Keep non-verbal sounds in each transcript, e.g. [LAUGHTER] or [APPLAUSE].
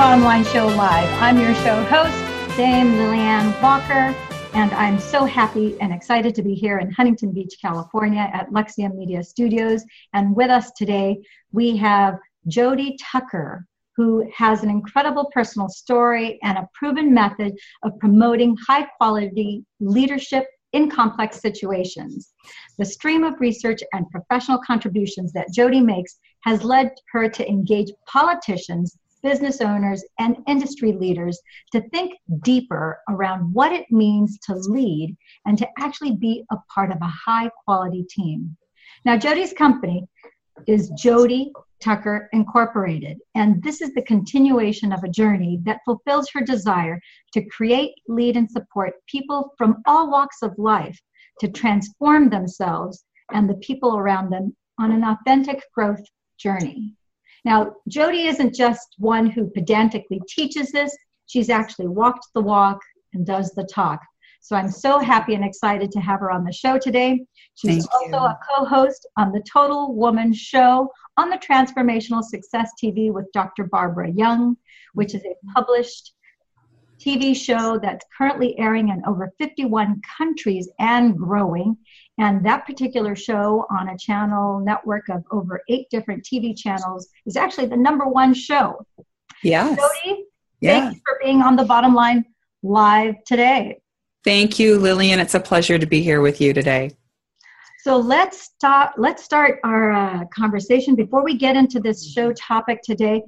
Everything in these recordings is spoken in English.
Bottom Line Show Live. I'm your show host, Dame Lillian Walker, and I'm so happy and excited to be here in Huntington Beach, California at Luxium Media Studios. And with us today, we have Jodi Tucker, who has an incredible personal story and a proven method of promoting high quality leadership in complex situations. The stream of research and professional contributions that Jodi makes has led her to engage politicians, business owners, and industry leaders to think deeper around what it means to lead and to actually be a part of a high quality team. Now, Jodi's company is Jodi Tucker Incorporated, and this is the continuation of a journey that fulfills her desire to create, lead, and support people from all walks of life to transform themselves and the people around them on an authentic growth journey. Now, Jodi isn't just one who pedantically teaches this, she's actually walked the walk and does the talk. So I'm so happy and excited to have her on the show today. She's Thank also you. a co host on the Total Woman Show on the Transformational Success TV with Dr. Barbara Young, which is a published TV show that's currently airing in over 51 countries and growing. And that particular show on a channel network of over eight different TV channels is actually the number one show. Yes. Jodi, Yeah. thank you for being on the bottom line live today. Thank you, Lillian. It's a pleasure to be here with you today. So let's start. Let's start our uh, conversation before we get into this show topic today.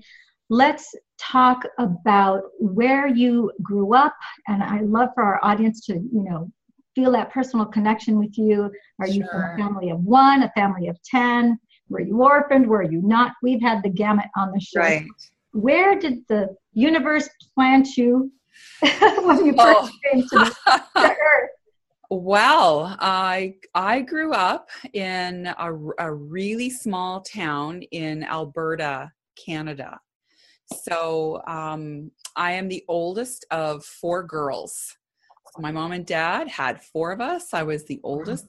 Let's talk about where you grew up, and I love for our audience to, you know, feel that personal connection with you. Are you from a family of one, a family of ten? Were you orphaned? Were you not? We've had the gamut on the show. Right. Where did the universe plant you [LAUGHS] when you first Oh. came to, [LAUGHS] the, to Earth? well, I I grew up in a, a really small town in Alberta, Canada. So um, I am the oldest of four girls. So my mom and dad had four of us. I was the oldest.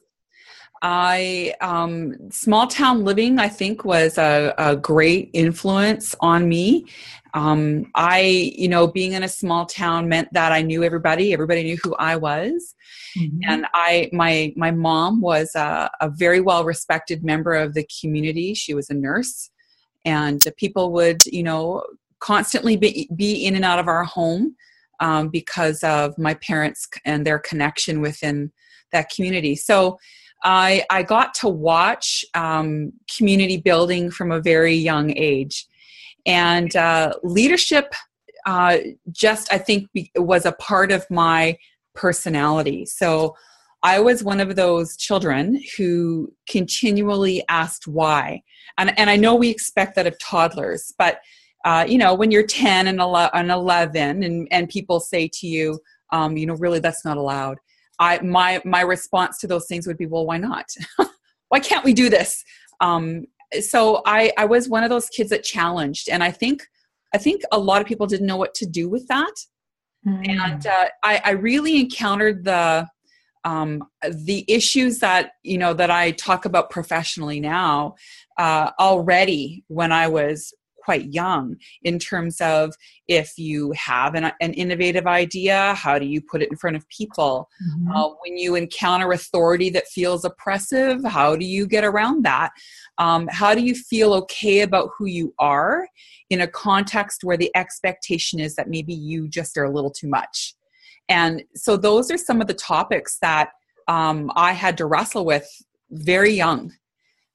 I um, small town living, I think, was a, a great influence on me. Um, I, you know, being in a small town meant that I knew everybody. Everybody knew who I was, and I, my, my mom was a, a very well respected member of the community. She was a nurse, and people would, you know, constantly be, be in and out of our home um, because of my parents and their connection within that community. So I, I got to watch um, community building from a very young age. And uh, leadership uh, just, I think, be, was a part of my personality. So I was one of those children who continually asked why. And, and I know we expect that of toddlers, but uh, you know, when you're 10 and 11 and, and people say to you, um, you know, really that's not allowed. I my my response to those things would be, well, why not? [LAUGHS] why can't we do this? Um, so I I was one of those kids that challenged, and I think I think a lot of people didn't know what to do with that, Mm. and uh, I, I really encountered the um, the issues that you know that I talk about professionally now uh, already when I was quite young in terms of if you have an, an innovative idea how do you put it in front of people? Mhm. uh, when you encounter authority that feels oppressive how do you get around that? Um, how do you feel okay about who you are in a context where the expectation is that maybe you just are a little too much? And so those are some of the topics that um, i had to wrestle with very young.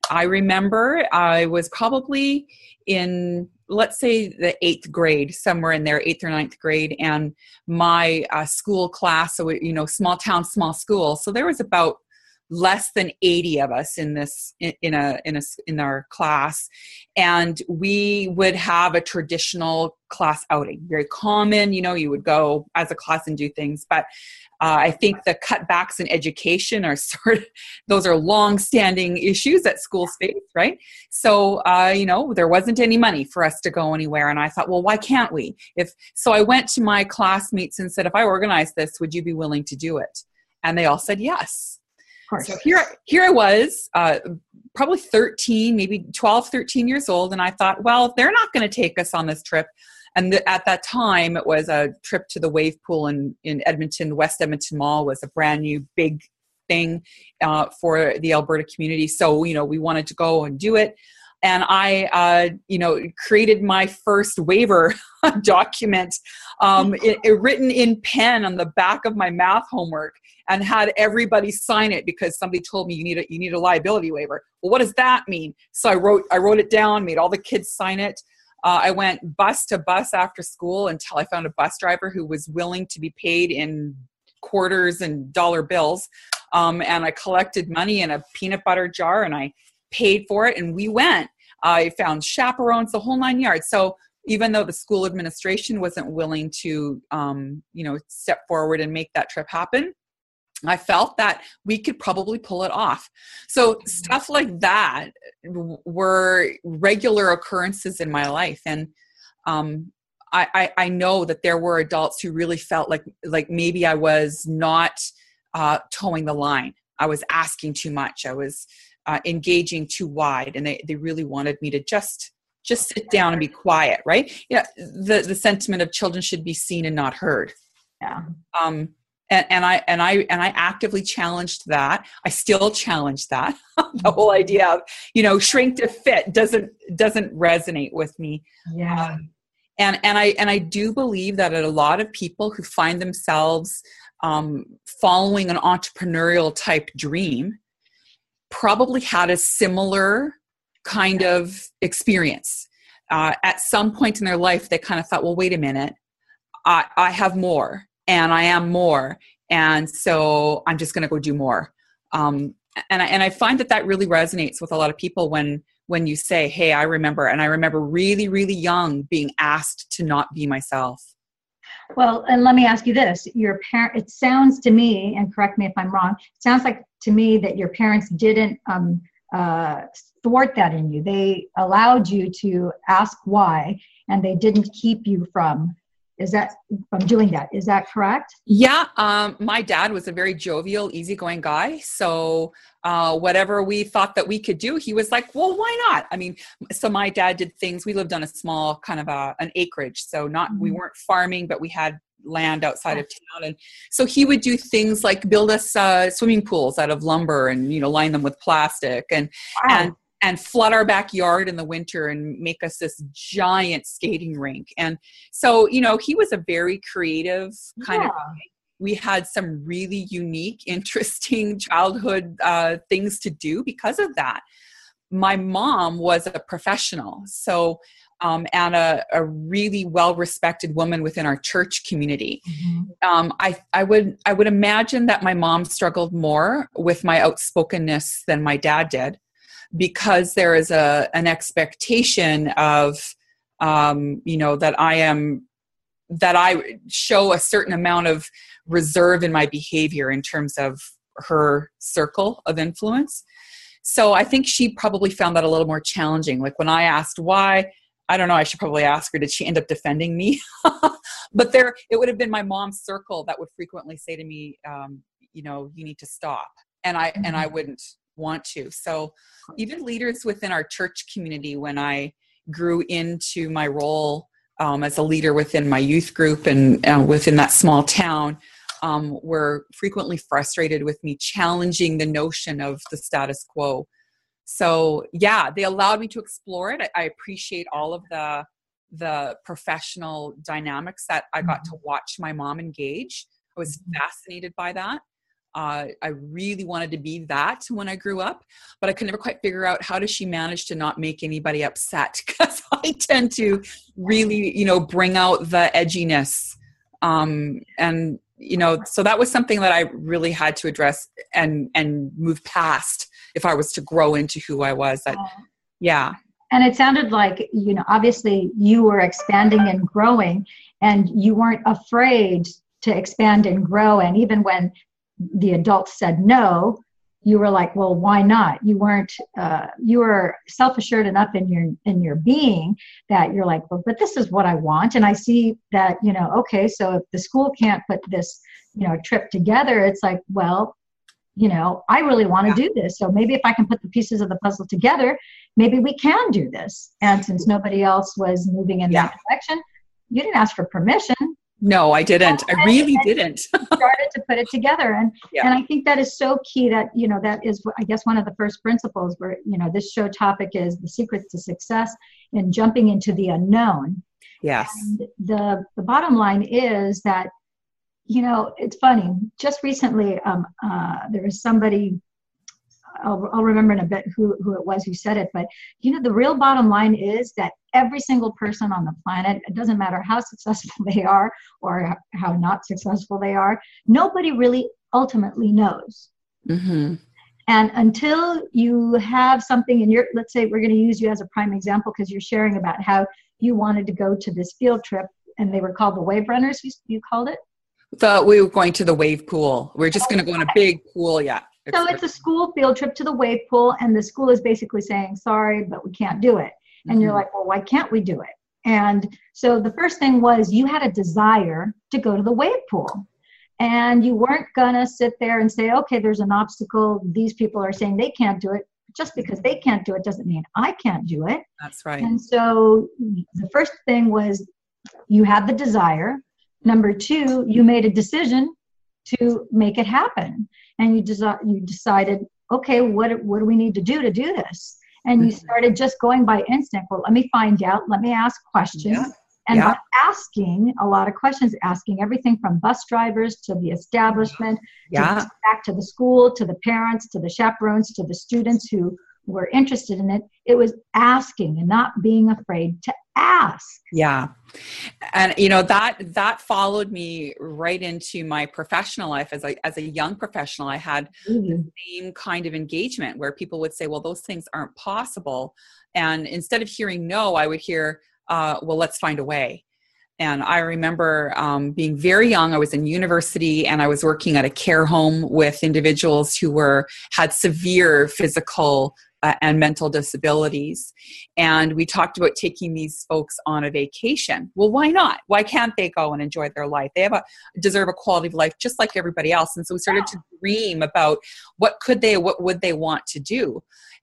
I remember i was probably in let's say the eighth grade somewhere in there eighth or ninth grade and my uh, school class so you know small town small school. So there was about less than 80 of us in this in, in a in a in our class and we would have a traditional class outing very common you know you would go as a class and do things but uh, I think the cutbacks in education are [LAUGHS] sort of those are long-standing issues at school space right? So uh, you know there wasn't any money for us to go anywhere, and I thought, well, why can't we? If so, I went to my classmates and said, if I organize this, would you be willing to do it? And they all said yes. Course. So here, here I was, uh, probably 13, maybe 12, 13 years old, and I thought, well, if they're not going to take us on this trip, and at that time it was a trip to the wave pool in, in edmonton. West edmonton mall was a brand new big thing uh, for the alberta community. So you know we wanted to go and do it and I, uh, you know, created my first waiver [LAUGHS] document, um, [LAUGHS] it, it written in pen on the back of my math homework, and had everybody sign it because somebody told me you need a you need a liability waiver. Well, what does that mean? So I wrote I wrote it down, made all the kids sign it. Uh, I went bus to bus after school until I found a bus driver who was willing to be paid in quarters and dollar bills. Um, and I collected money in a peanut butter jar and I paid for it and we went. I found chaperones, the whole nine yards. So even though the school administration wasn't willing to, um, you know, step forward and make that trip happen, I felt that we could probably pull it off. So stuff like that were regular occurrences in my life, and um, I, I, I, know that there were adults who really felt like like maybe I was not uh, towing the line. I was asking too much. I was uh, engaging too wide and they, they really wanted me to just just sit down and be quiet right? Yeah the the sentiment of children should be seen and not heard. Yeah. Um and, and i and i and i actively challenged that. I still challenge that. [LAUGHS] The whole idea of you know shrink to fit doesn't doesn't resonate with me. Yeah. Um, and and i and i do believe that a lot of people who find themselves um, following an entrepreneurial type dream probably had a similar kind of experience. Uh, at some point in their life, they kind of thought, well, wait a minute, I, I have more and I am more. And so I'm just going to go do more. Um, and, I, and I find that that really resonates with a lot of people when when you say, hey, I remember, and I remember really, really young being asked to not be myself. Well, and let me ask you this: your parent. It sounds to me, and correct me if I'm wrong. It sounds like to me that your parents didn't um, uh, thwart that in you. They allowed you to ask why, and they didn't keep you from is that from doing that. Is that correct? Yeah um, my dad was a very jovial easygoing guy. So uh, whatever we thought that we could do he was like well why not? I mean so my dad did things. We lived on a small kind of a, an acreage. So not mm-hmm. we weren't farming but we had land outside of town. And so he would do things like build us uh, swimming pools out of lumber and you know line them with plastic. And wow. and and flood our backyard in the winter and make us this giant skating rink. And so, you know, he was a very creative kind yeah. of we had some really unique, interesting [LAUGHS] childhood uh, things to do because of that. My mom was a professional, so um, and a, a really well-respected woman within our church community. Mm-hmm. Um, I, I would I would imagine that my mom struggled more with my outspokenness than my dad did because there is a an expectation of um, you know that I am that I show a certain amount of reserve in my behavior in terms of her circle of influence. So I think she probably found that a little more challenging. Like when I asked why, I don't know, I should probably ask her, did she end up defending me? [LAUGHS] but there, it would have been my mom's circle that would frequently say to me, um, you know, you need to stop. And I, and I mm-hmm. wouldn't want to. So even leaders within our church community, when I grew into my role um, as a leader within my youth group and uh, within that small town, um, were frequently frustrated with me challenging the notion of the status quo. So yeah, they allowed me to explore it. I, I appreciate all of the the professional dynamics that I got to mm-hmm. watch my mom engage. I was mm-hmm. fascinated by that. Uh, I really wanted to be that when I grew up, but I could never quite figure out how does she manage to not make anybody upset [LAUGHS] because I tend to really, you know, bring out the edginess. Um, and you know, so that was something that I really had to address and and move past if I was to grow into who I was. That, yeah. And it sounded like you know, obviously, you were expanding and growing, and you weren't afraid to expand and grow. And even when the adults said no, you were like, well, why not? You weren't, uh, you were self-assured enough in your in your being that you're like, well, but this is what I want, and I see that, you know, okay, so if the school can't put this, you know, trip together, it's like, well, you know, I really want to yeah. do this, so maybe if I can put the pieces of the puzzle together, maybe we can do this. And since nobody else was moving in yeah. that direction, you didn't ask for permission. No, I didn't. I really didn't. started to put it together, and yeah. and I think that is so key. That you know that is I guess one of the first principles where you know this show topic is the secrets to success in jumping into the unknown. Yes. And the the bottom line is that you know it's funny. Just recently, um, uh, there was somebody I'll, I'll remember in a bit who, who it was who said it, but you know, the real bottom line is that every single person on the planet, it doesn't matter how successful [LAUGHS] they are or how not successful they are, nobody really ultimately knows. Mm-hmm. And until you have something in your, let's say we're going to use you as a prime example because you're sharing about how you wanted to go to this field trip and they were called the Wave Runners, you, you called it? The, we were going to the wave pool. We're just going to go in a big pool, yeah. So it's a school field trip to the wave pool, and the school is basically saying, sorry, but we can't do it. And mm-hmm. you're like, well, why can't we do it? And so the first thing was you had a desire to go to the wave pool. And you weren't to sit there and say, okay, there's an obstacle. These people are saying they can't do it. Just because they can't do it doesn't mean I can't do it. That's right. And so the first thing was you had the desire. Number two, you made a decision to make it happen and you, desi- you decided okay what, what do we need to do to do this and you mm-hmm. started just going by instinct well let me find out let me ask questions yeah. and yeah. by asking a lot of questions asking everything from bus drivers to the establishment yeah. to back to the school to the parents to the chaperones to the students who were interested in it it was asking and not being afraid to ask yeah and you know that that followed me right into my professional life as a as a young professional i had mm-hmm. the same kind of engagement where people would say well those things aren't possible and instead of hearing no i would hear uh, well let's find a way and I remember um, being very young. I was in university and I was working at a care home with individuals who were had severe physical uh, and mental disabilities. And we talked about taking these folks on a vacation. Well, why not? Why can't they go and enjoy their life? They have a deserve a quality of life just like everybody else. And so we started to dream about what could they, what would they want to do.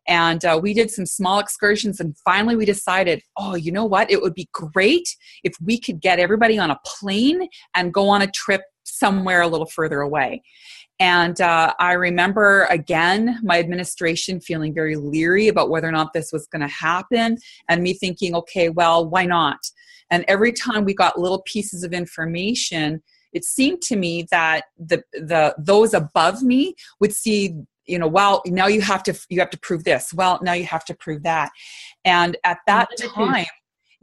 And uh, we did some small excursions, and finally we decided, oh, you know what? It would be great if we could get everybody on a plane and go on a trip somewhere a little further away. And uh, I remember again my administration feeling very leery about whether or not this was going to happen, and me thinking, okay, well, why not? And every time we got little pieces of information, it seemed to me that the the those above me would see you know well now you have to you have to prove this. Well now you have to prove that. And at that time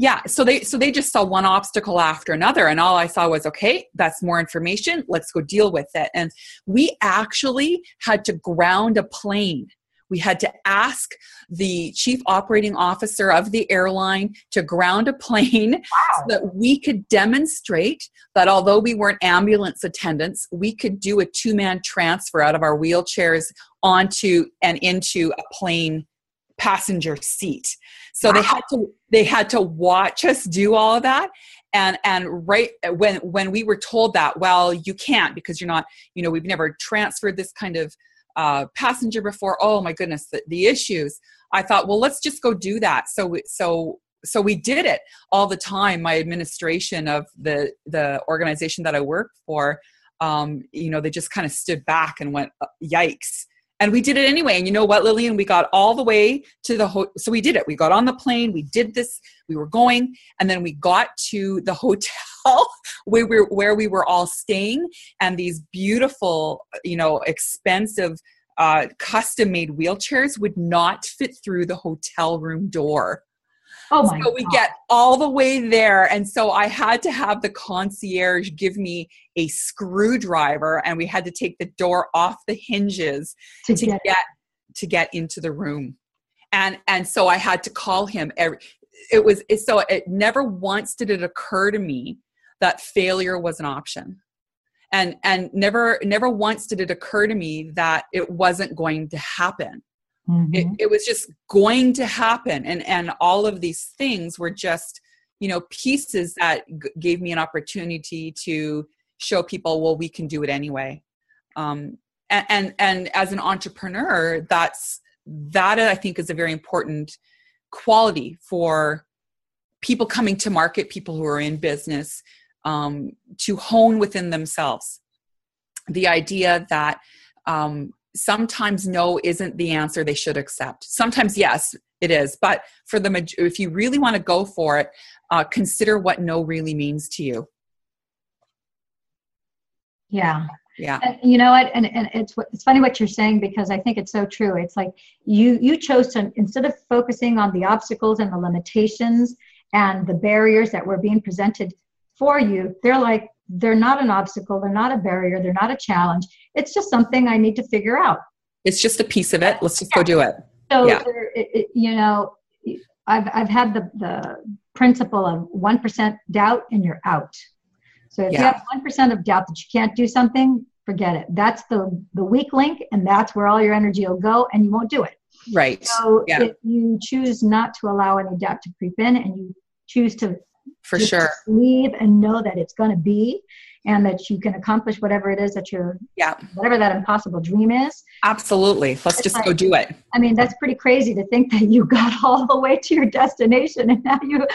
yeah so they so they just saw one obstacle after another and all i saw was okay that's more information let's go deal with it. And we actually had to ground a plane. We had to ask the chief operating officer of the airline to ground a plane [LAUGHS] wow. so that we could demonstrate that although we weren't ambulance attendants, we could do a two man transfer out of our wheelchairs onto and into a plane passenger seat so wow. they had to they had to watch us do all of that. And and right when when we were told that well you can't because you're not you know we've never transferred this kind of uh, passenger before. Oh my goodness the, the issues. I thought well let's just go do that. So we, so so we did it all the time. My administration of the the organization that i work for um, you know they just kind of stood back and went uh, yikes and we did it anyway. And you know what lillian? We got all the way to the ho- so we did it. We got on the plane we did this we were going and then we got to the [LAUGHS] hotel where we were, where we were all staying and these beautiful you know expensive uh, custom made wheelchairs would not fit through the hotel room door Oh my so we get all the way there. And so I had to have the concierge give me a screwdriver and we had to take the door off the hinges to, to get, get to get into the room. And and so I had to call him every it was it, so it never once did it occur to me that failure was an option and and never never once did it occur to me that it wasn't going to happen Mm-hmm. It, it was just going to happen. And, and all of these things were just, you know, pieces that g- gave me an opportunity to show people, well, we can do it anyway. Um, and, and, and as an entrepreneur, that's, that I think is a very important quality for people coming to market, people who are in business, um, to hone within themselves. The idea that um, sometimes no isn't the answer they should accept. Sometimes yes, it is. But for the if you really want to go for it, uh, consider what no really means to you. Yeah. Yeah. And you know what? And, and it's it's funny what you're saying because I think it's so true. It's like you you chose to instead of focusing on the obstacles and the limitations and the barriers that were being presented for you, they're like they're not an obstacle, they're not a barrier, they're not a challenge. It's just something I need to figure out. It's just a piece of it. Let's just go do it. So, yeah. it, it, you know, I've, I've had the, the principle of 1% doubt and you're out. So if yeah. you have 1% of doubt that you can't do something, forget it. That's the, the weak link, and that's where all your energy will go, and you won't do it. Right. So yeah. if you choose not to allow any doubt to creep in and you choose to for sure. leave and know that it's going to be and that you can accomplish whatever it is that you're yeah. whatever that impossible dream is. Absolutely. Let's just like, go do it. I mean that's pretty crazy to think that you got [LAUGHS] all the way to your destination and now you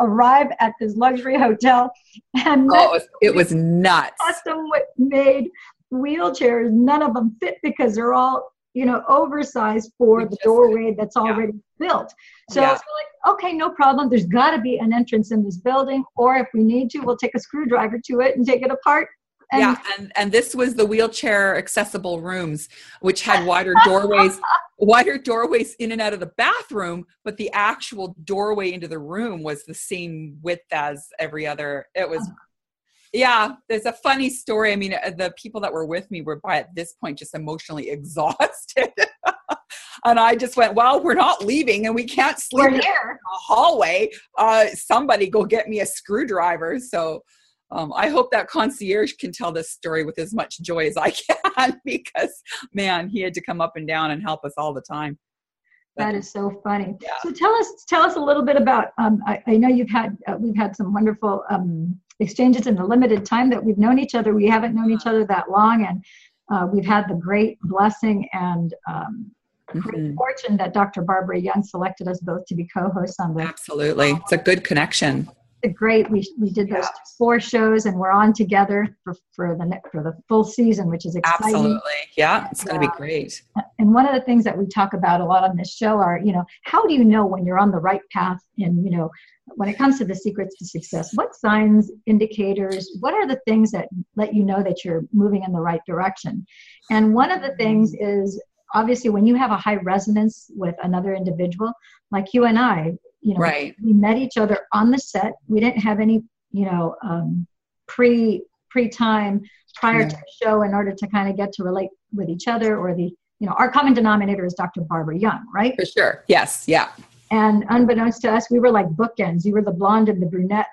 arrive at this luxury hotel. And oh, it it was nuts. custom made wheelchairs none of them fit because they're all you know, oversized for the doorway that's already yeah. built. So yeah. like, okay, no problem. There's got to be an entrance in this building, or if we need to, we'll take a screwdriver to it and take it apart. And yeah, and and this was the wheelchair accessible rooms, which had wider doorways, [LAUGHS] wider doorways in and out of the bathroom, but the actual doorway into the room was the same width as every other. It was uh-huh yeah there's a funny story i mean uh, the people that were with me were by at this point just emotionally [LAUGHS] exhausted [LAUGHS] and i just went well we're not leaving and we can't sleep in the hallway uh, somebody go get me a screwdriver so um, i hope that concierge can tell this story with as much joy as i [LAUGHS] can because man he had to come up and down and help us all the time that is so funny. Yeah. So tell us, tell us a little bit about. Um, I, I, know you've had, uh, we've had some wonderful um, exchanges in the limited time that we've known each other. We haven't known each other that long, and uh, we've had the great blessing and um, mm-hmm. fortune that Dr. Barbara Young selected us both to be co-hosts on this. Absolutely, it's a good connection great. We we did those yeah. four shows, and we're on together for for the for the full season, which is exciting. Absolutely, yeah, it's going to be great. And one of the things that we talk about a lot on this show are, you know, how do you know when you're on the right path? And you know, when it comes to the secrets to success, what signs, indicators, what are the things that let you know that you're moving in the right direction? And one of the things is obviously when you have a high resonance with another individual like you and i you know right. we met each other on the set. We didn't have any you know um, pre pre time prior yeah. to the show in order to kind of get to relate with each other or the you know our common denominator is dr barbara young right? For sure. Yes. Yeah. And unbeknownst to us we were like bookends. You were the blonde and the brunette.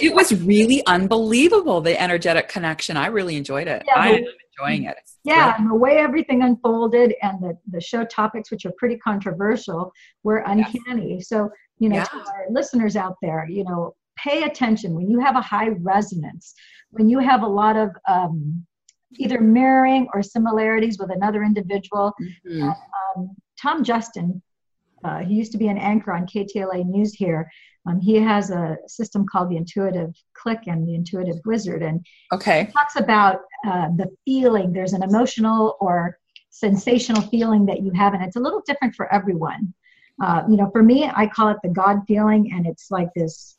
It was really unbelievable the energetic connection. I really enjoyed it. Yeah, i'm enjoying it yeah, and the way everything unfolded and the, the show topics, which are pretty controversial, were uncanny. Yes. So, you know, yeah. to our listeners out there, you know, pay attention when you have a high resonance, when you have a lot of um, either mirroring or similarities with another individual. Mm-hmm. Um, Tom Justin, uh, he used to be an anchor on KTLA News here. Um, he has a system called the Intuitive Click and the Intuitive Wizard, and okay, he talks about uh, the feeling. There's an emotional or sensational feeling that you have, and it's a little different for everyone. Uh, you know, for me, I call it the God feeling, and it's like this.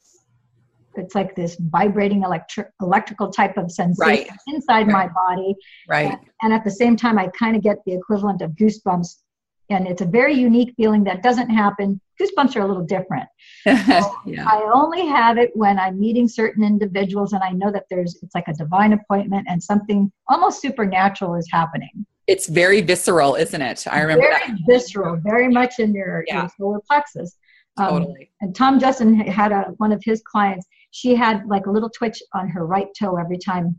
It's like this vibrating electric electrical type of sensation right. inside right. my body. Right. And, and at the same time, I kind of get the equivalent of goosebumps and it's a very unique feeling that doesn't happen. Goosebumps are a little different. [LAUGHS] So yeah. I only have it when I'm meeting certain individuals and I know that there's it's like a divine appointment and something almost supernatural is happening. It's very visceral, isn't it? I remember very that. visceral, very much in your, yeah. your solar plexus. Um, totally. And Tom Justin had a one of his clients. She had like a little twitch on her right toe every time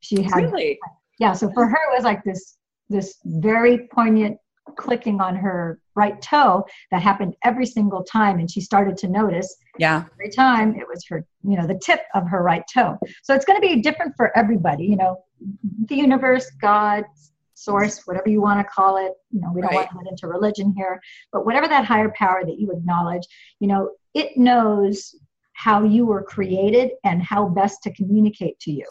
she had. Really? Yeah. So for her, it was like this this very poignant clicking on her right toe that happened every single time and she started to notice yeah every time it was her you know the tip of her right toe so it's going to be different for everybody you know the universe god source whatever you want to call it you know we don't right. want to get into religion here but whatever that higher power that you acknowledge you know it knows how you were created and how best to communicate to you.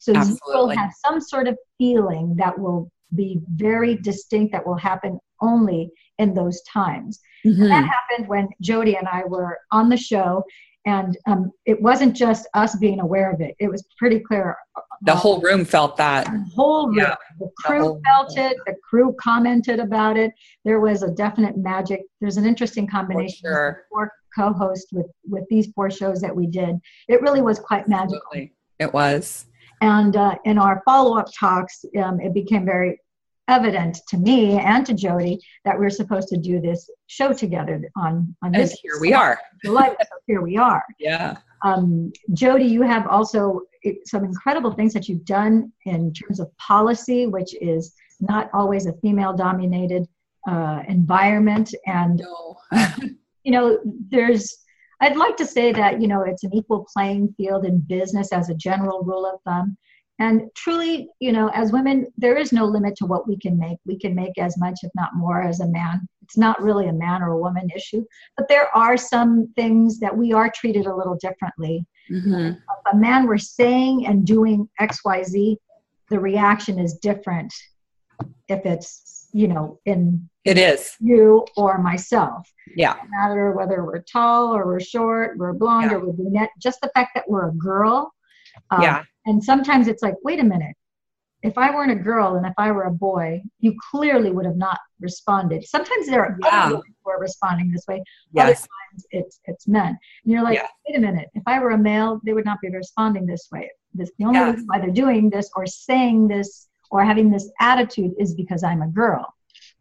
So Absolutely. you will have some sort of feeling that will be very distinct, that will happen only in those times. Mm-hmm. that happened when Jodi and I were on the show, and um, it wasn't just us being aware of it. It was pretty clear. The whole room felt that. The whole room. Yeah. The crew the felt it. The crew commented about it. There was a definite magic. There's an interesting combination. For sure. Four co-hosts with with these four shows that we did. It really was quite magical. Absolutely. It was. And uh, in our follow-up talks, um, it became very evident to me and to Jodi that we're supposed to do this show together on on this. And here we are. [LAUGHS] so here we are. Yeah. Um, Jodi, you have also eh, some incredible things that you've done in terms of policy, which is not always a female-dominated uh, environment, and no. [LAUGHS] you know, there's. I'd like to say that you know it's an equal playing field in business as a general rule of thumb and truly, you know, as women, there is no limit to what we can make. We can make as much, if not more, as a man. It's not really a man or a woman issue, but there are some things that we are treated a little differently. Mm-hmm. If a man were saying and doing X, Y, Z, the reaction is different if it's, you know, in it is you or myself. Yeah. No matter whether we're tall or we're short, we're blonde yeah. or we're brunette, just the fact that we're a girl. Um, yeah and sometimes it's like, wait a minute. If I weren't a girl and if I were a boy, you clearly would have not responded. Sometimes there are yeah. other women who are responding this way. Yes. Other times it's it's men. And you're like, yeah. wait a minute. If I were a male, they would not be responding this way. This the only reason why they're doing this or saying this or having this attitude is because I'm a girl.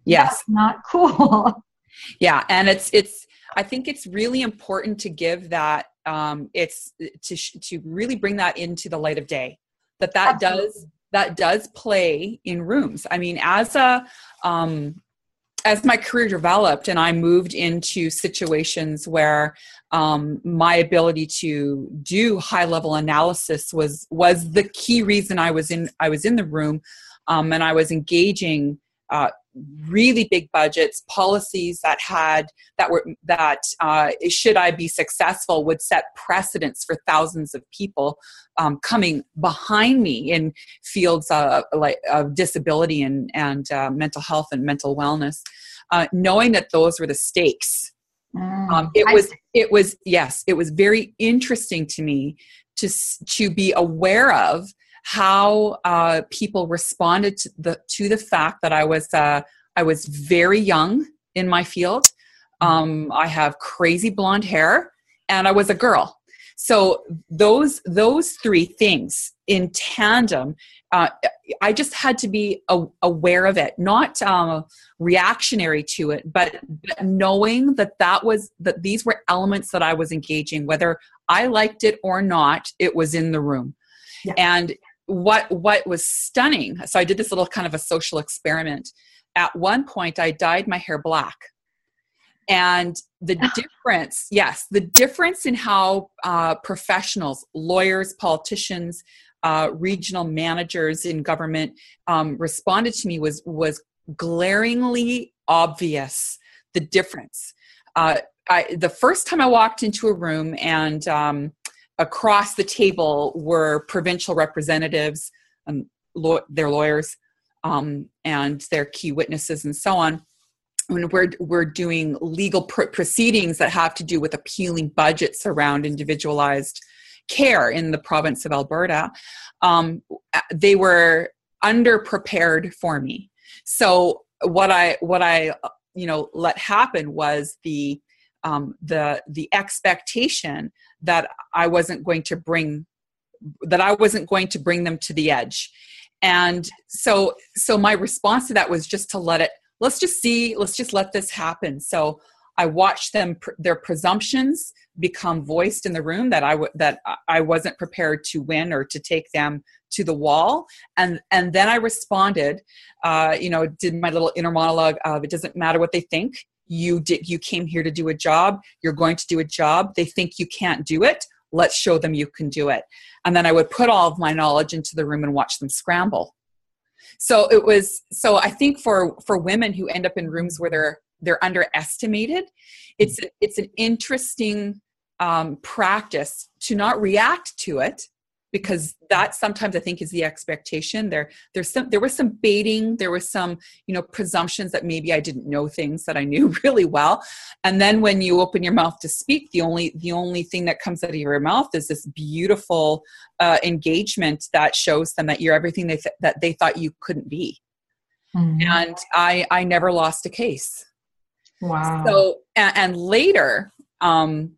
Yes. That's not cool. [LAUGHS] Yeah, and it's it's I think it's really important to give that um, it's to to really bring that into the light of day that that Absolutely. does that does play in rooms i mean as a um, as my career developed and i moved into situations where um, my ability to do high level analysis was was the key reason i was in i was in the room um, and i was engaging uh, really big budgets policies that had that were that uh, should i be successful would set precedents for thousands of people um, coming behind me in fields of, like, of disability and, and uh, mental health and mental wellness uh, knowing that those were the stakes. Mm, um, it was it was yes it was very interesting to me to to be aware of how uh, people responded to the to the fact that I was uh, I was very young in my field. Um, I have crazy blonde hair, and I was a girl. So those those three things in tandem, uh, I just had to be a, aware of it, not um, reactionary to it, but, but knowing that that was that these were elements that I was engaging, whether I liked it or not. It was in the room, yeah. and what what was stunning so i did this little kind of a social experiment. At one point i dyed my hair black. And the difference yes the difference in how uh, professionals lawyers politicians uh, regional managers in government um, responded to me was was glaringly obvious the difference. Uh, I, the first time i walked into a room and um, across the table were provincial representatives, um, law- their lawyers, um, and their key witnesses, and so on. When we're we're doing legal pr- proceedings that have to do with appealing budgets around individualized care in the province of Alberta, um, they were underprepared for me. So what I what I you know let happen was the um, the the expectation that I wasn't going to bring that I wasn't going to bring them to the edge. And so so my response to that was just to let it let's just see let's just let this happen. So I watched them their presumptions become voiced in the room that I w- that I wasn't prepared to win or to take them to the wall and and then I responded uh, you know did my little inner monologue of it doesn't matter what they think you did you came here to do a job you're going to do a job they think you can't do it let's show them you can do it. And then i would put all of my knowledge into the room and watch them scramble. So it was so i think for for women who end up in rooms where they're they're underestimated it's it's an interesting um, practice to not react to it because that sometimes i think is the expectation. There there's some there was some baiting there was some you know presumptions that maybe i didn't know things that i knew [LAUGHS] really well. And then when you open your mouth to speak the only the only thing that comes out of your mouth is this beautiful uh, engagement that shows them that you're everything they th- that they thought you couldn't be. Mm-hmm. and i i never lost a case. Wow. So and, and later um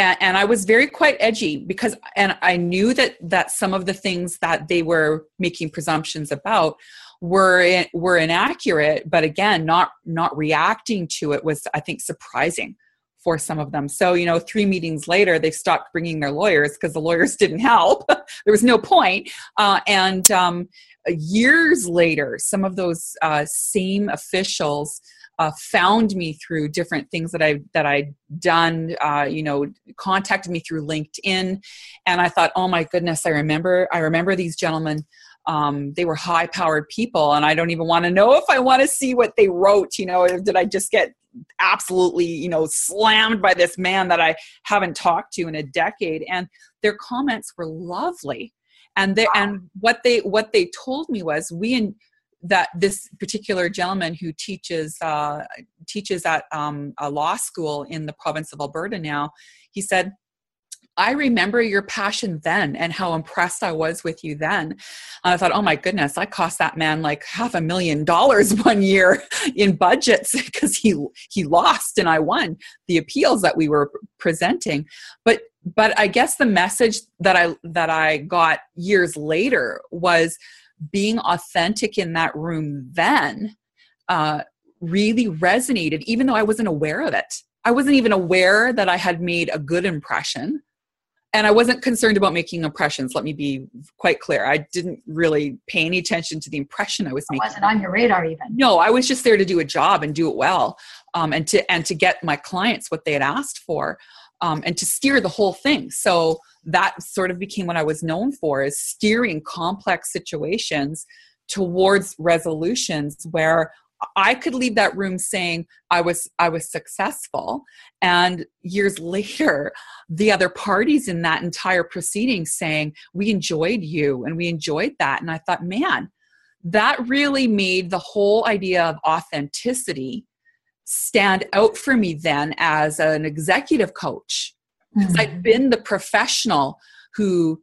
and, and, i was very quite edgy because and i knew that that some of the things that they were making presumptions about were were inaccurate but again not not reacting to it was i think surprising for some of them. So you know three meetings later they stopped bringing their lawyers because the lawyers [LAUGHS] didn't help. [LAUGHS] There was no point. Uh, and um, years later some of those uh, same officials uh, found me through different things that I that I'd done. Uh, you know, contacted me through LinkedIn, and I thought, oh my goodness, I remember I remember these gentlemen. Um, they were high powered people, and I don't even want to know if I want to see what they wrote. You know, did I just get absolutely you know slammed by this man that I haven't talked to in a decade? And their comments were lovely and they wow. and what they what they told me was we in that this particular gentleman who teaches uh, teaches at um, a law school in the province of Alberta now, he said, I remember your passion then and how impressed I was with you then. I thought, oh my goodness, I cost that man like half a million dollars [LAUGHS] one year in budgets [LAUGHS] because he he lost and I won the appeals that we were presenting. But but I guess the message that I that I got years later was being authentic in that room then uh, really resonated, even though I wasn't aware of it. I wasn't even aware that I had made a good impression. And I wasn't concerned about making impressions. Let me be quite clear. I didn't really pay any attention to the impression I was making. It wasn't on your radar even. No, I was just there to do a job and do it well, um, and to and to get my clients what they had asked for, um, and to steer the whole thing. So that sort of became what I was known for is steering complex situations towards resolutions where I could leave that room saying I was I was successful. And years [LAUGHS] later the other parties in that entire proceeding saying we enjoyed you and we enjoyed that. And I thought man that really made the whole idea of authenticity stand out for me then as an executive coach because mm-hmm. I've been the professional who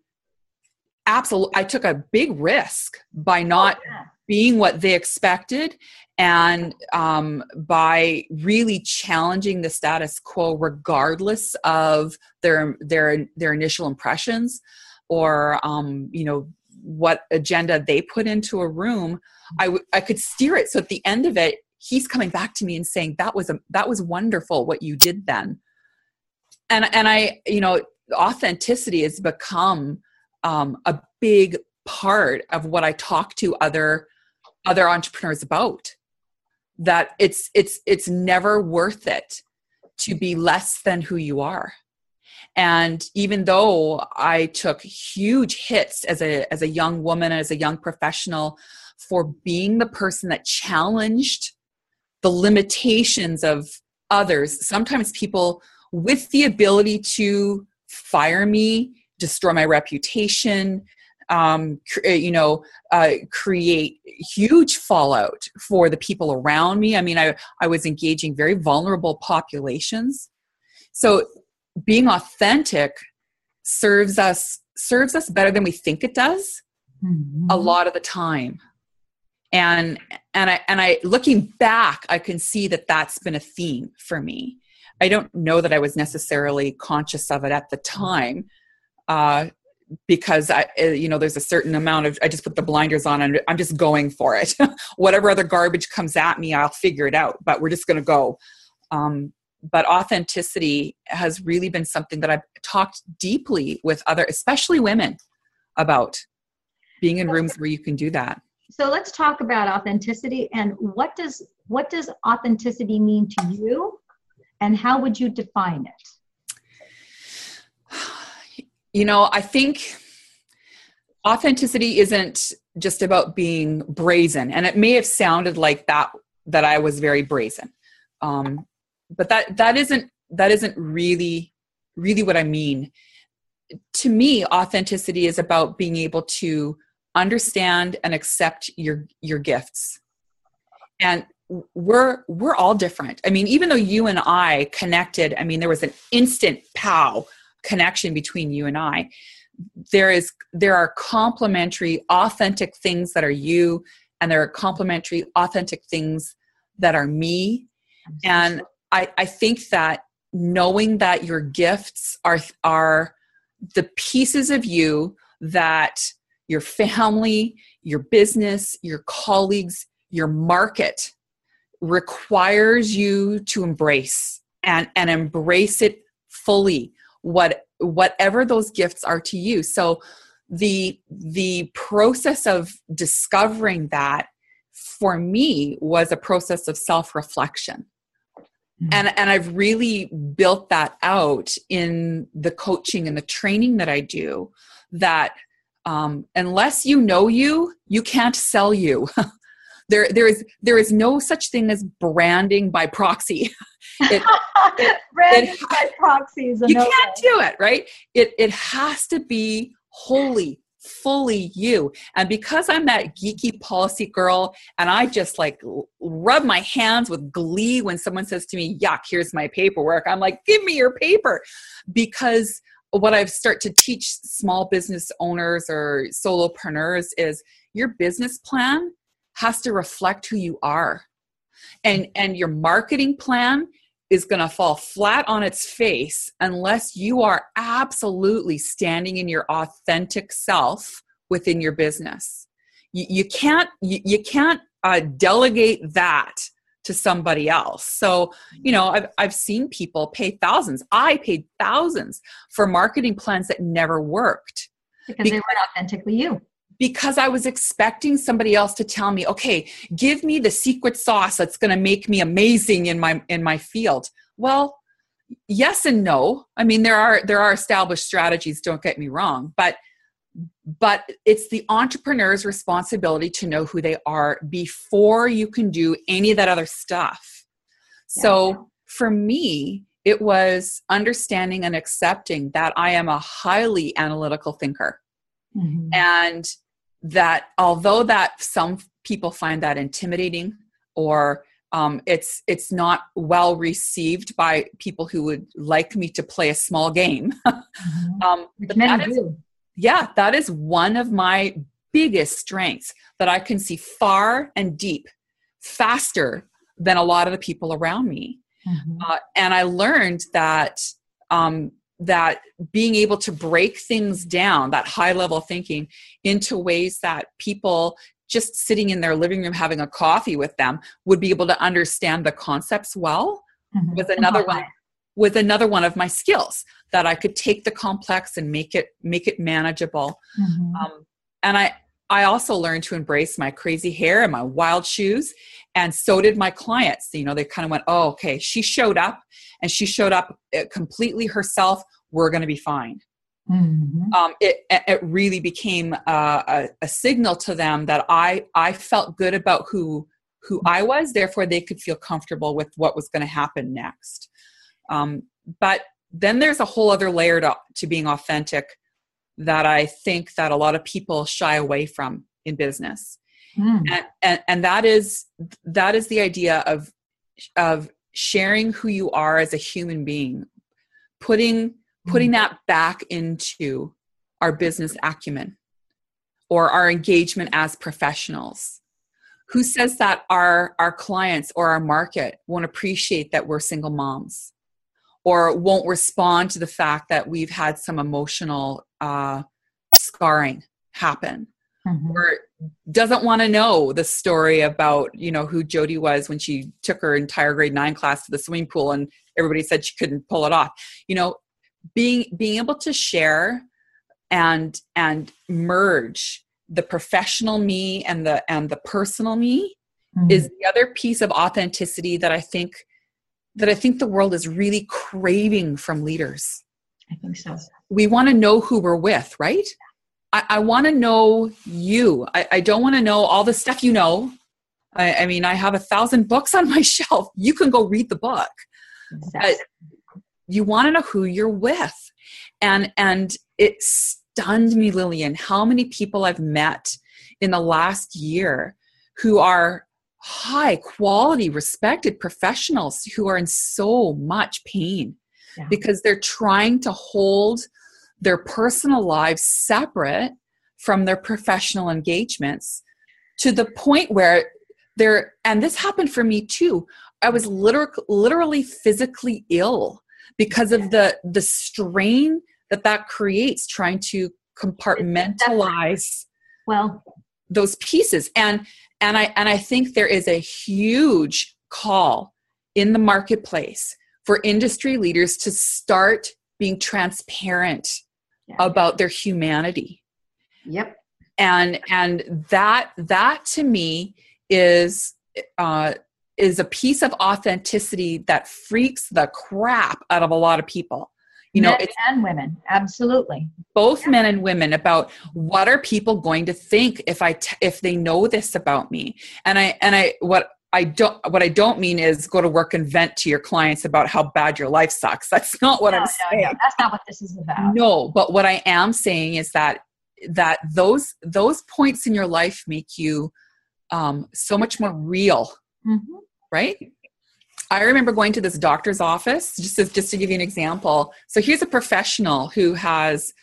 absolutely I took a big risk by oh, not oh, yeah. being what they expected and um, by really challenging the status quo regardless of their their their initial impressions or um, you know what agenda they put into a room I, w- I could steer it so at the end of it he's coming back to me and saying that was a that was wonderful what you did then and and i you know authenticity has become um, a big part of what i talk to other other entrepreneurs about that it's it's it's never worth it to be less than who you are. And even though i took huge hits as a as a young woman as a young professional for being the person that challenged the limitations of others sometimes people with the ability to fire me, destroy my reputation, um, uh, you know, uh, create huge fallout for the people around me. I mean, I, I was engaging very vulnerable populations. So being authentic serves us serves us better than we think it does mm-hmm. a lot of the time and and i and i looking back i can see that that's been a theme for me I don't know that I was necessarily conscious of it at the time. Uh, because I, uh, you know, there's a certain amount of, I just put the blinders on and I'm just going for it. [LAUGHS] Whatever other garbage comes at me, I'll figure it out, but we're just going to go. Um, but authenticity has really been something that I've talked deeply with other, especially women, about being in rooms where you can do that. So let's talk about authenticity and what does what does authenticity mean to you and how would you define it? You know, I think authenticity isn't just about being brazen, and it may have sounded like that that I was very brazen, um, but that that isn't that isn't really really what I mean. To me, authenticity is about being able to understand and accept your your gifts. And we're we're all different. I mean, even though you and I connected, I mean, there was an instant pow connection between you and I. There is there are complementary, authentic things that are you, and there are complementary, authentic things that are me. And I, I think that knowing that your gifts are are the pieces of you that your family, your business, your colleagues, your market requires you to embrace and and embrace it fully what whatever those gifts are to you. So the the process of discovering that for me was a process of self-reflection. Mm-hmm. and and I've really built that out in the coaching and the training that I do that um, unless you know you you can't sell you [LAUGHS] there there is there is no such thing as branding by proxy. [LAUGHS] It, it, [LAUGHS] branding it, by proxy is you can't do it right? It it has to be wholly fully you. And because i'm that geeky policy girl and i just like rub my hands with glee when someone says to me yuck here's my paperwork i'm like give me your paper. Because what i've start to teach small business owners or solopreneurs is your business plan has to reflect who you are. And and your marketing plan is going to fall flat on its face unless you are absolutely standing in your authentic self within your business. You, you can't you, you can't uh, delegate that to somebody else. So you know I've, I've seen people pay thousands. I paid thousands for marketing plans that never worked. Because, because they weren't authentically you because I was expecting somebody else to tell me, okay, give me the secret sauce that's going to make me amazing in my in my field. Well, yes and no. I mean, there are there are established strategies, don't get me wrong, but but it's the entrepreneur's responsibility to know who they are before you can do any of that other stuff. Yeah. So for me, it was understanding and accepting that I am a highly analytical thinker. Mm-hmm. And that although that some people find that intimidating or um, it's it's not well received by people who would like me to play a small game. [LAUGHS] mm-hmm. um, but that is, yeah, that is one of my biggest strengths that I can see far and deep, faster than a lot of the people around me. Mm-hmm. Uh, and I learned that um, that being able to break things down, that high level thinking, into ways that people just sitting in their living room having a coffee with them would be able to understand the concepts well mm-hmm. was another one with another one of my skills that I could take the complex and make it make it manageable. Mm-hmm. Um, and I I also learned to embrace my crazy hair and my wild shoes. And so did my clients. You know, they kind of went, oh, okay, she showed up and she showed up uh, completely herself. We're going to be fine. Mm-hmm. Um, it, it really became a, a, a, signal to them that I, I felt good about who, who I was. Therefore, they could feel comfortable with what was going to happen next. Um, but then there's a whole other layer to, to being authentic that I think that a lot of people shy away from in business. Mm. And, and, and that is that is the idea of of sharing who you are as a human being putting putting mm. that back into our business acumen or our engagement as professionals who says that our our clients or our market won't appreciate that we're single moms or won't respond to the fact that we've had some emotional uh, scarring happen mm-hmm. or doesn't want to know the story about you know who Jodi was when she took her entire grade nine class to the swimming pool and everybody said she couldn't pull it off you know being being able to share and and merge the professional me and the and the personal me mm-hmm. is the other piece of authenticity that i think that i think the world is really craving from leaders i think so we want to know who we're with right? I, I want to know you. I, I don't want to know all the stuff you know. I, I, mean i have a thousand books on my [LAUGHS] shelf. You can go read the book. Exactly. Uh, you want to know who you're with. And and it stunned me lillian how many people i've met in the last year who are high quality respected professionals who are in so much pain yeah. because they're trying to hold their personal lives separate from their professional engagements to the point where they're and this happened for me too. I was literally literally physically ill because of the the strain that that creates trying to compartmentalize well those pieces. And and i and i think there is a huge call in the marketplace for industry leaders to start being transparent yeah. about their humanity. Yep. And and that that to me is uh is a piece of authenticity that freaks the crap out of a lot of people. You know men and women. Absolutely. Both yeah. men and women about what are people going to think if i t- if they know this about me. And i and i what I don't what I don't mean is go to work and vent to your clients about how bad your life sucks. [LAUGHS] That's not what no, I'm no, saying. No, that's not what this is about. No, but what I am saying is that that those those points in your life make you um, so much more real, mm-hmm. right? I remember going to this doctor's office just as, just to give you an example. So here's a professional who has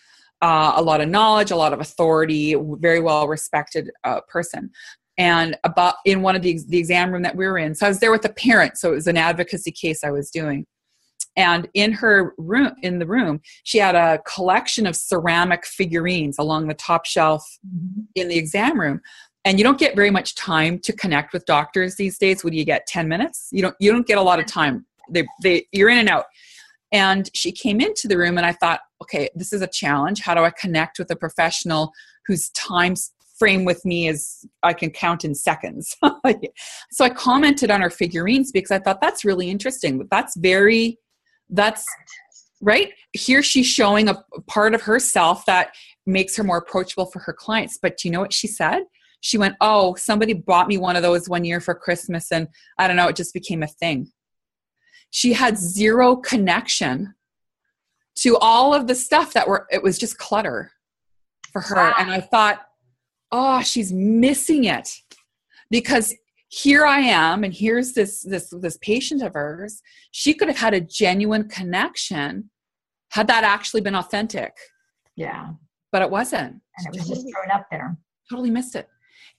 uh, a lot of knowledge, a lot of authority, very well respected uh, person. And about in one of the the exam room that we were in, so I was there with a parent. So it was an advocacy case I was doing. And in her room, in the room, she had a collection of ceramic figurines along the top shelf mm-hmm. in the exam room. And you don't get very much time to connect with doctors these days. What do you get? 10 minutes? You don't you don't get a lot of time. They, they you're in and out. And she came into the room and i thought okay this is a challenge. How do i connect with a professional whose time frame with me is i can count in seconds [LAUGHS] so i commented on her figurines because i thought that's really interesting that's very that's right here she's showing a part of herself that makes her more approachable for her clients but do you know what she said she went, Oh, somebody bought me one of those one year for Christmas, and I don't know, it just became a thing. She had zero connection to all of the stuff that were, it was just clutter for her. Wow. And I thought, Oh, she's missing it because here I am, and here's this this this patient of hers. She could have had a genuine connection had that actually been authentic. Yeah, but it wasn't. And it was totally, just thrown up there. Totally missed it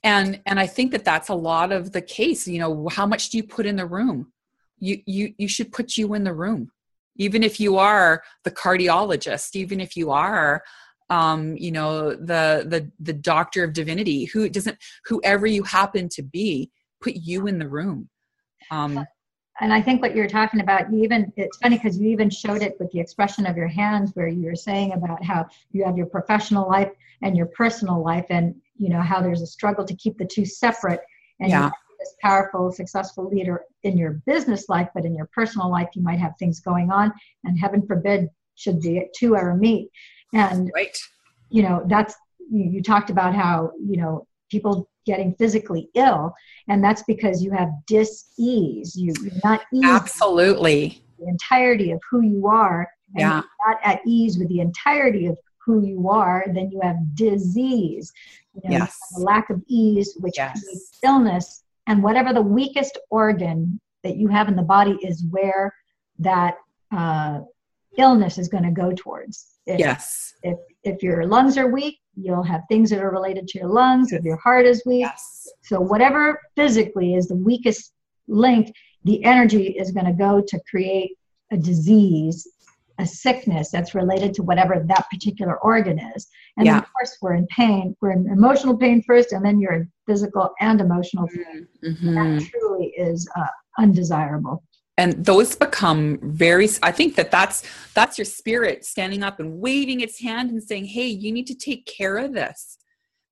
and and i think that that's a lot of the case you know how much do you put in the room you you you should put you in the room even if you are the cardiologist even if you are um you know the the the doctor of divinity who doesn't whoever you happen to be put you in the room um and i think what you're talking about you even it's funny because you even showed it with the expression of your hands where you were saying about how you have your professional life and your personal life and you know how there's a struggle to keep the two separate and yeah. this powerful successful leader in your business life but in your personal life you might have things going on and heaven forbid should the two ever meet and right. you know that's you, you talked about how you know people getting physically ill and that's because you have dis-ease you, you're not absolutely the entirety of who you are and yeah. not at ease with the entirety of who you are, then you have disease. You know, yes. You lack of ease, which yes. creates illness. And whatever the weakest organ that you have in the body is where that uh, illness is going to go towards. If, yes. If, if your lungs are weak, you'll have things that are related to your lungs. If your heart is weak, yes. so whatever physically is the weakest link, the energy is going to go to create a disease a sickness that's related to whatever that particular organ is. And yeah. of course, we're in pain. We're in emotional pain first, and then you're in physical and emotional pain. Mm-hmm. That truly is uh, undesirable. And those become very. I think that that's that's your spirit standing up and waving its hand and saying, "Hey, you need to take care of this."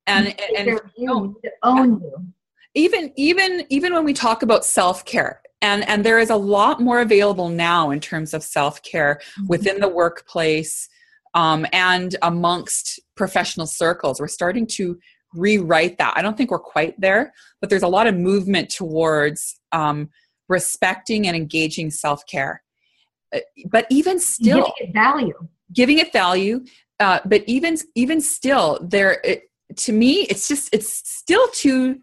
And and, and you, own you. Even even even when we talk about self care, and and there is a lot more available now in terms of self-care mm-hmm. within the workplace um, and amongst professional circles we're starting to rewrite that i don't think we're quite there but there's a lot of movement towards um, respecting and engaging self-care. Uh, but even still giving it value. Giving it value uh, but even even still there it, to me it's just it's still too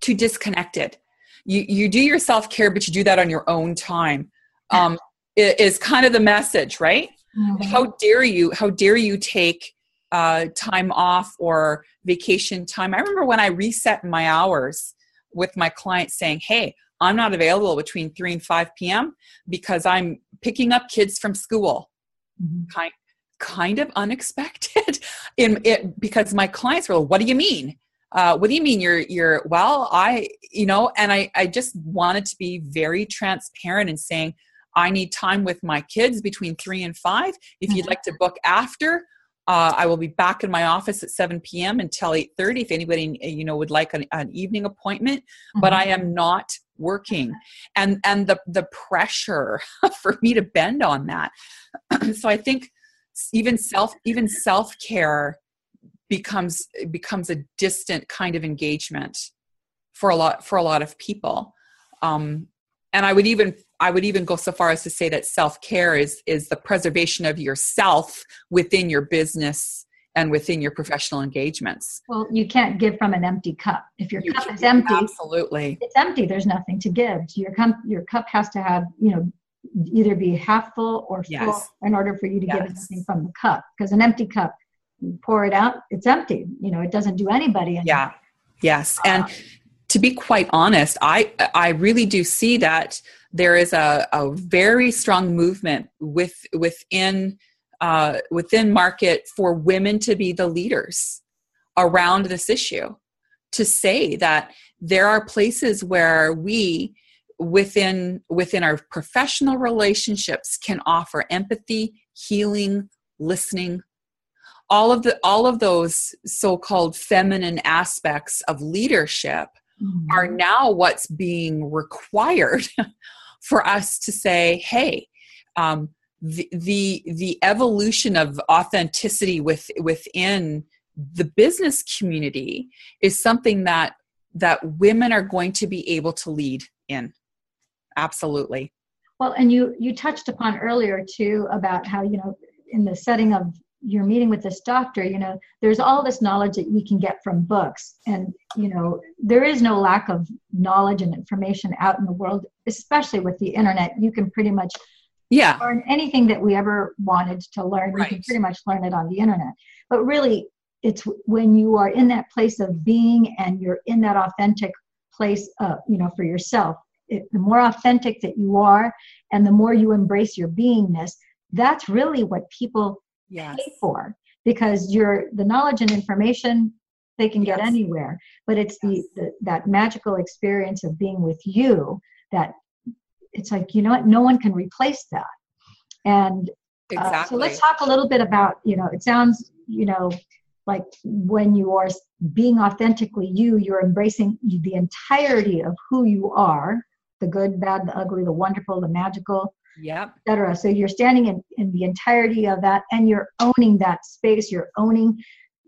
too disconnected. You you do your self-care but you do that on your own time. Um is kind of the message right? Mm-hmm. how dare you how dare you take uh, time off or vacation time? I remember when i reset my hours with my clients saying hey i'm not available between 3 and 5 p.m because i'm picking up kids from school mm-hmm. kind kind of unexpected [LAUGHS] in it because my clients were what do you mean uh, what do you mean you're you're well i you know and i i just wanted to be very transparent in saying i need time with my kids between three and five if you'd mm-hmm. like to book after uh, i will be back in my office at 7 p.m until 8.30 if anybody you know would like an, an evening appointment mm-hmm. but i am not working. And and the the pressure [LAUGHS] for me to bend on that. [CLEARS THROAT] So i think even self even self-care becomes becomes a distant kind of engagement for a lot for a lot of people. Um, and i would even i would even go so far as to say that self-care is is the preservation of yourself within your business and within your professional engagements. Well you can't give from an empty cup. If your you cup is empty absolutely. it's empty. There's nothing to give. Your cup your cup has to have you know either be half full or full yes. in order for you to yes. get anything from the cup. Because an empty cup you pour it out it's empty. You know it doesn't do anybody anything. yeah. Yes. and uh, to be quite honest i i really do see that there is a, a very strong movement with within uh, within market for women to be the leaders around this issue to say that there are places where we within within our professional relationships can offer empathy healing listening all of the all of those so-called feminine aspects of leadership mm-hmm. are now what's being required [LAUGHS] for us to say hey um, the, the the evolution of authenticity with within the business community is something that that women are going to be able to lead in. Absolutely. Well and you you touched upon earlier too about how you know in the setting of your meeting with this doctor you know there's all this knowledge that we can get from books. And you know there is no lack of knowledge and information out in the world especially with the internet. You can pretty much yeah learn anything that we ever wanted to learn right. we can pretty much learn it on the internet but really it's when you are in that place of being and you're in that authentic place uh, you know for yourself it, the more authentic that you are and the more you embrace your beingness that's really what people yes. pay for because you're the knowledge and information they can get yes. anywhere but it's yes. the, the that magical experience of being with you that it's like you know what no one can replace that and exactly. uh, so let's talk a little bit about you know it sounds you know like when you are being authentically you you're embracing the entirety of who you are the good, bad, the ugly, the wonderful, the magical, yeah etc. So you're standing in, in the entirety of that and you're owning that space. You're owning,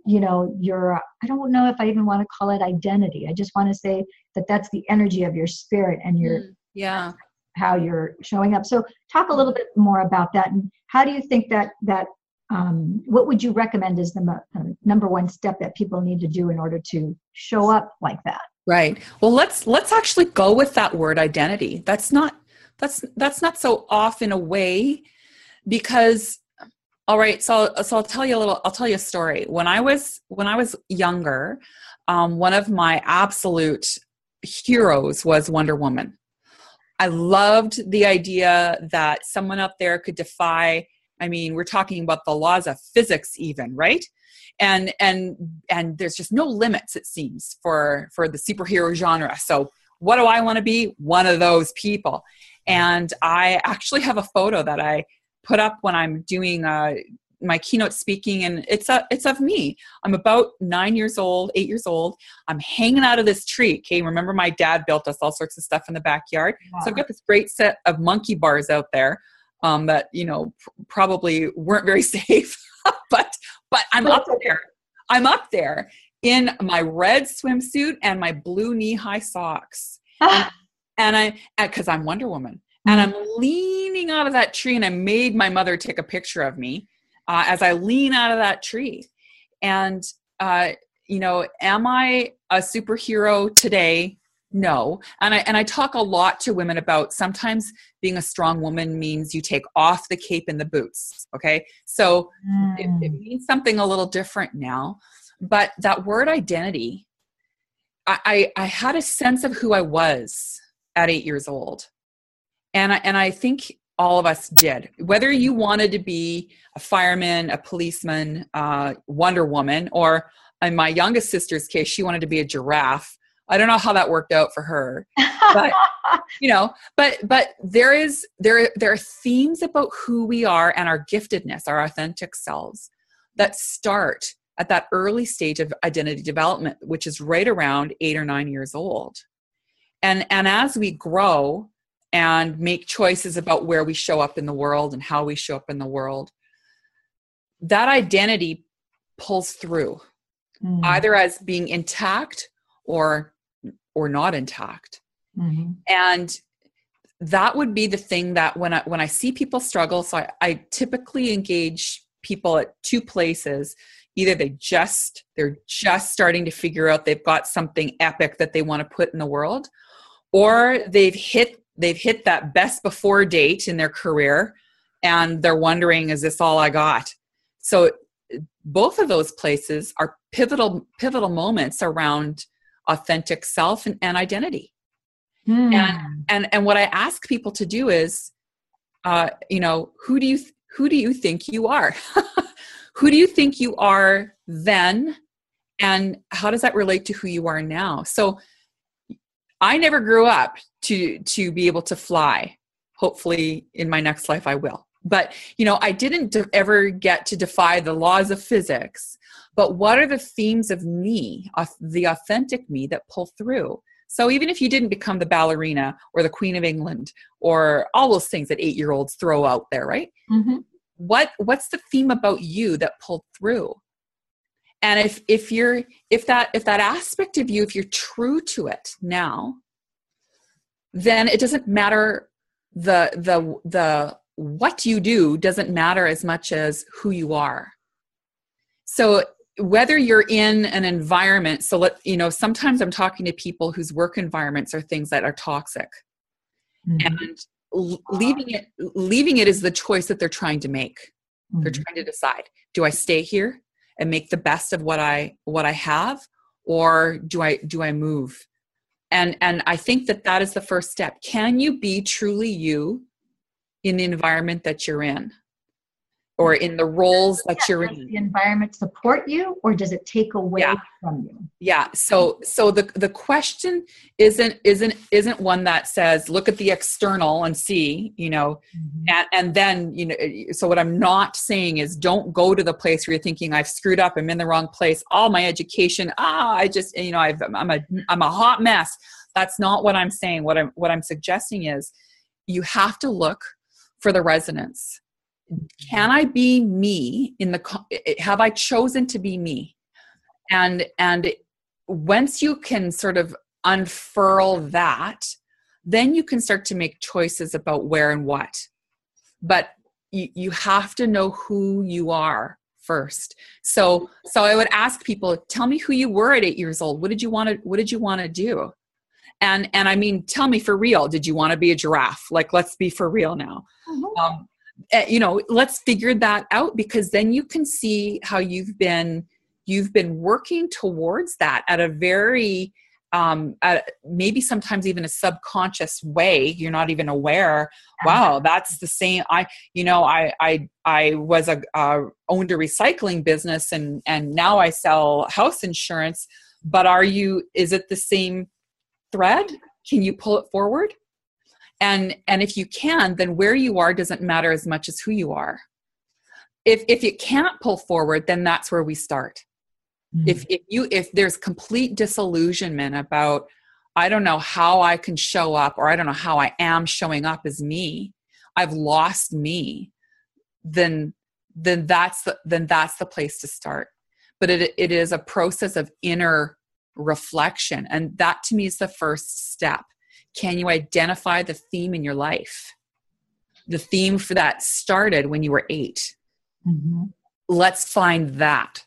you know, your, I don't know if I even want to call it identity. I just want to say that that's the energy of your spirit and your, mm, yeah, how you're showing up. So talk a little bit more about that. And how do you think that, that, um, what would you recommend is the uh, number one step that people need to do in order to show up like that? Right. Well, let's let's actually go with that word identity. That's not that's that's not so off in a way because all right, so so I'll tell you a little I'll tell you a story. When I was when I was younger, um, one of my absolute heroes was Wonder Woman. I loved the idea that someone up there could defy I mean, we're talking about the laws of physics even, right? and and and there's just no limits it seems for for the superhero genre. So what do i want to be? One of those people. And i actually have a photo that i put up when i'm doing uh, my keynote speaking and it's a it's of me. I'm about nine years old eight years old. I'm hanging out of this tree. Okay remember my dad built us all sorts of stuff in the backyard. So i've got this great set of monkey bars out there um, that you know pr- probably weren't very [LAUGHS] safe but but I'm up there. I'm up there in my red swimsuit and my blue knee high socks. and, and I because I'm Wonder Woman. and I'm leaning out of that tree, and I made my mother take a picture of me uh, as I lean out of that tree. And, uh, you know, am I a superhero today? No. And I, and I talk a lot to women about sometimes being a strong woman means you take off the cape and the boots. Okay. So mm. it, it mm. means something a little different now. But that word identity, I, I, I had a sense of who I was at eight years old. And I, and I think all of us did. Whether you wanted to be a fireman, a policeman, uh, Wonder Woman, or in my youngest sister's case, she wanted to be a giraffe. I don't know how that worked out for her, but [LAUGHS] you know, but but there is there there are themes about who we are and our giftedness, our authentic selves, that start at that early stage of identity development, which is right around eight or nine years old. And and as we grow, and make choices about where we show up in the world and how we show up in the world that identity pulls through mm-hmm. either as being intact or or not intact mm-hmm. and that would be the thing that when i when i see people struggle so I, I typically engage people at two places either they just they're just starting to figure out they've got something epic that they want to put in the world or they've hit they've hit that best before date in their career and they're wondering is this all i got? So both of those places are pivotal pivotal moments around authentic self and, and identity. Hmm. and and and what i ask people to do is uh you know who do you who do you think you are? [LAUGHS] Who do you think you are then? And how does that relate to who you are now? So I never grew up to to be able to fly. Hopefully in my next life I will. But you know, I didn't ever get to defy the laws of physics. But what are the themes of me, the authentic me that pull through? So even if you didn't become the ballerina or the Queen of England or all those things that eight-year-olds throw out there, right? Mm-hmm. What what's the theme about you that pulled through? And if if you're if that if that aspect of you if you're true to it now then it doesn't matter the the the what you do doesn't matter as much as who you are so whether you're in an environment so let you know sometimes i'm talking to people whose work environments are things that are toxic mm-hmm. and leaving it leaving it is the choice that they're trying to make mm-hmm. they're trying to decide do i stay here and make the best of what i what i have or do i do i move? And and i think that that is the first step. Can you be truly you in the environment that you're in or in the roles that you're in. the environment support you or does it take away yeah. from you? Yeah so so the the question isn't isn't isn't one that says look at the external and see you know mm-hmm. and, and then you know so what i'm not saying is don't go to the place where you're thinking i've screwed up i'm in the wrong place all my education ah i just you know I've, i'm a i'm a hot mess. That's not what i'm saying. What i'm what i'm suggesting is you have to look for the resonance can i be me in the have i chosen to be me? And and once you can sort of unfurl that then you can start to make choices about where and what. But you, you have to know who you are first. So so i would ask people tell me who you were at eight years old. What did you want to what did you want to do? And and i mean tell me for real did you want to be a giraffe? Like let's be for real now. Mm-hmm. um, you know let's figure that out because then you can see how you've been you've been working towards that at a very um at maybe sometimes even a subconscious way. You're not even aware wow that's the same i you know i i i was a uh, owned a recycling business and and now i sell house insurance but are you is it the same thread? Can you pull it forward and and if you can then where you are doesn't matter as much as who you are. If if you can't pull forward then that's where we start. Mm-hmm. if if you if there's complete disillusionment about i don't know how i can show up or i don't know how i am showing up as me i've lost me then then that's the, then that's the place to start. But it it is a process of inner reflection. And that to me is the first step can you identify the theme in your life? The theme for that started when you were 8 Mm-hmm. let's find that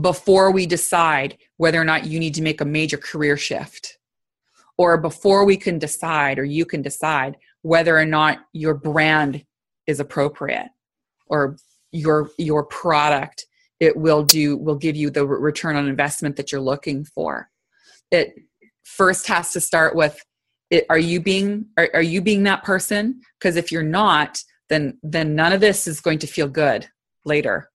before we decide whether or not you need to make a major career shift or before we can decide or you can decide whether or not your brand is appropriate or your your product it will do will give you the return on investment that you're looking for. It first has to start with it, are you being are, are you being that person because if you're not then then none of this is going to feel good later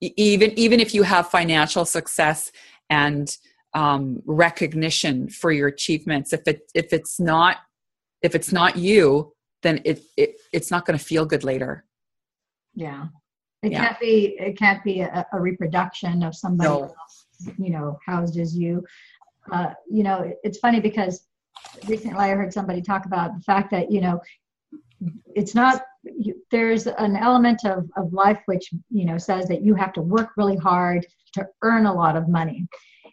even even if you have financial success and um, recognition for your achievements if it if it's not if it's not you then it, it it's not going to feel good later Yeah. It Yeah. can't be it can't be a, a reproduction of somebody No. else, you know, housed as you. Uh, you know, it- it's funny because recently I heard somebody talk about the fact that, you know, it's not you, there's an element of, of life which, you know, says that you have to work really hard to earn a lot of money.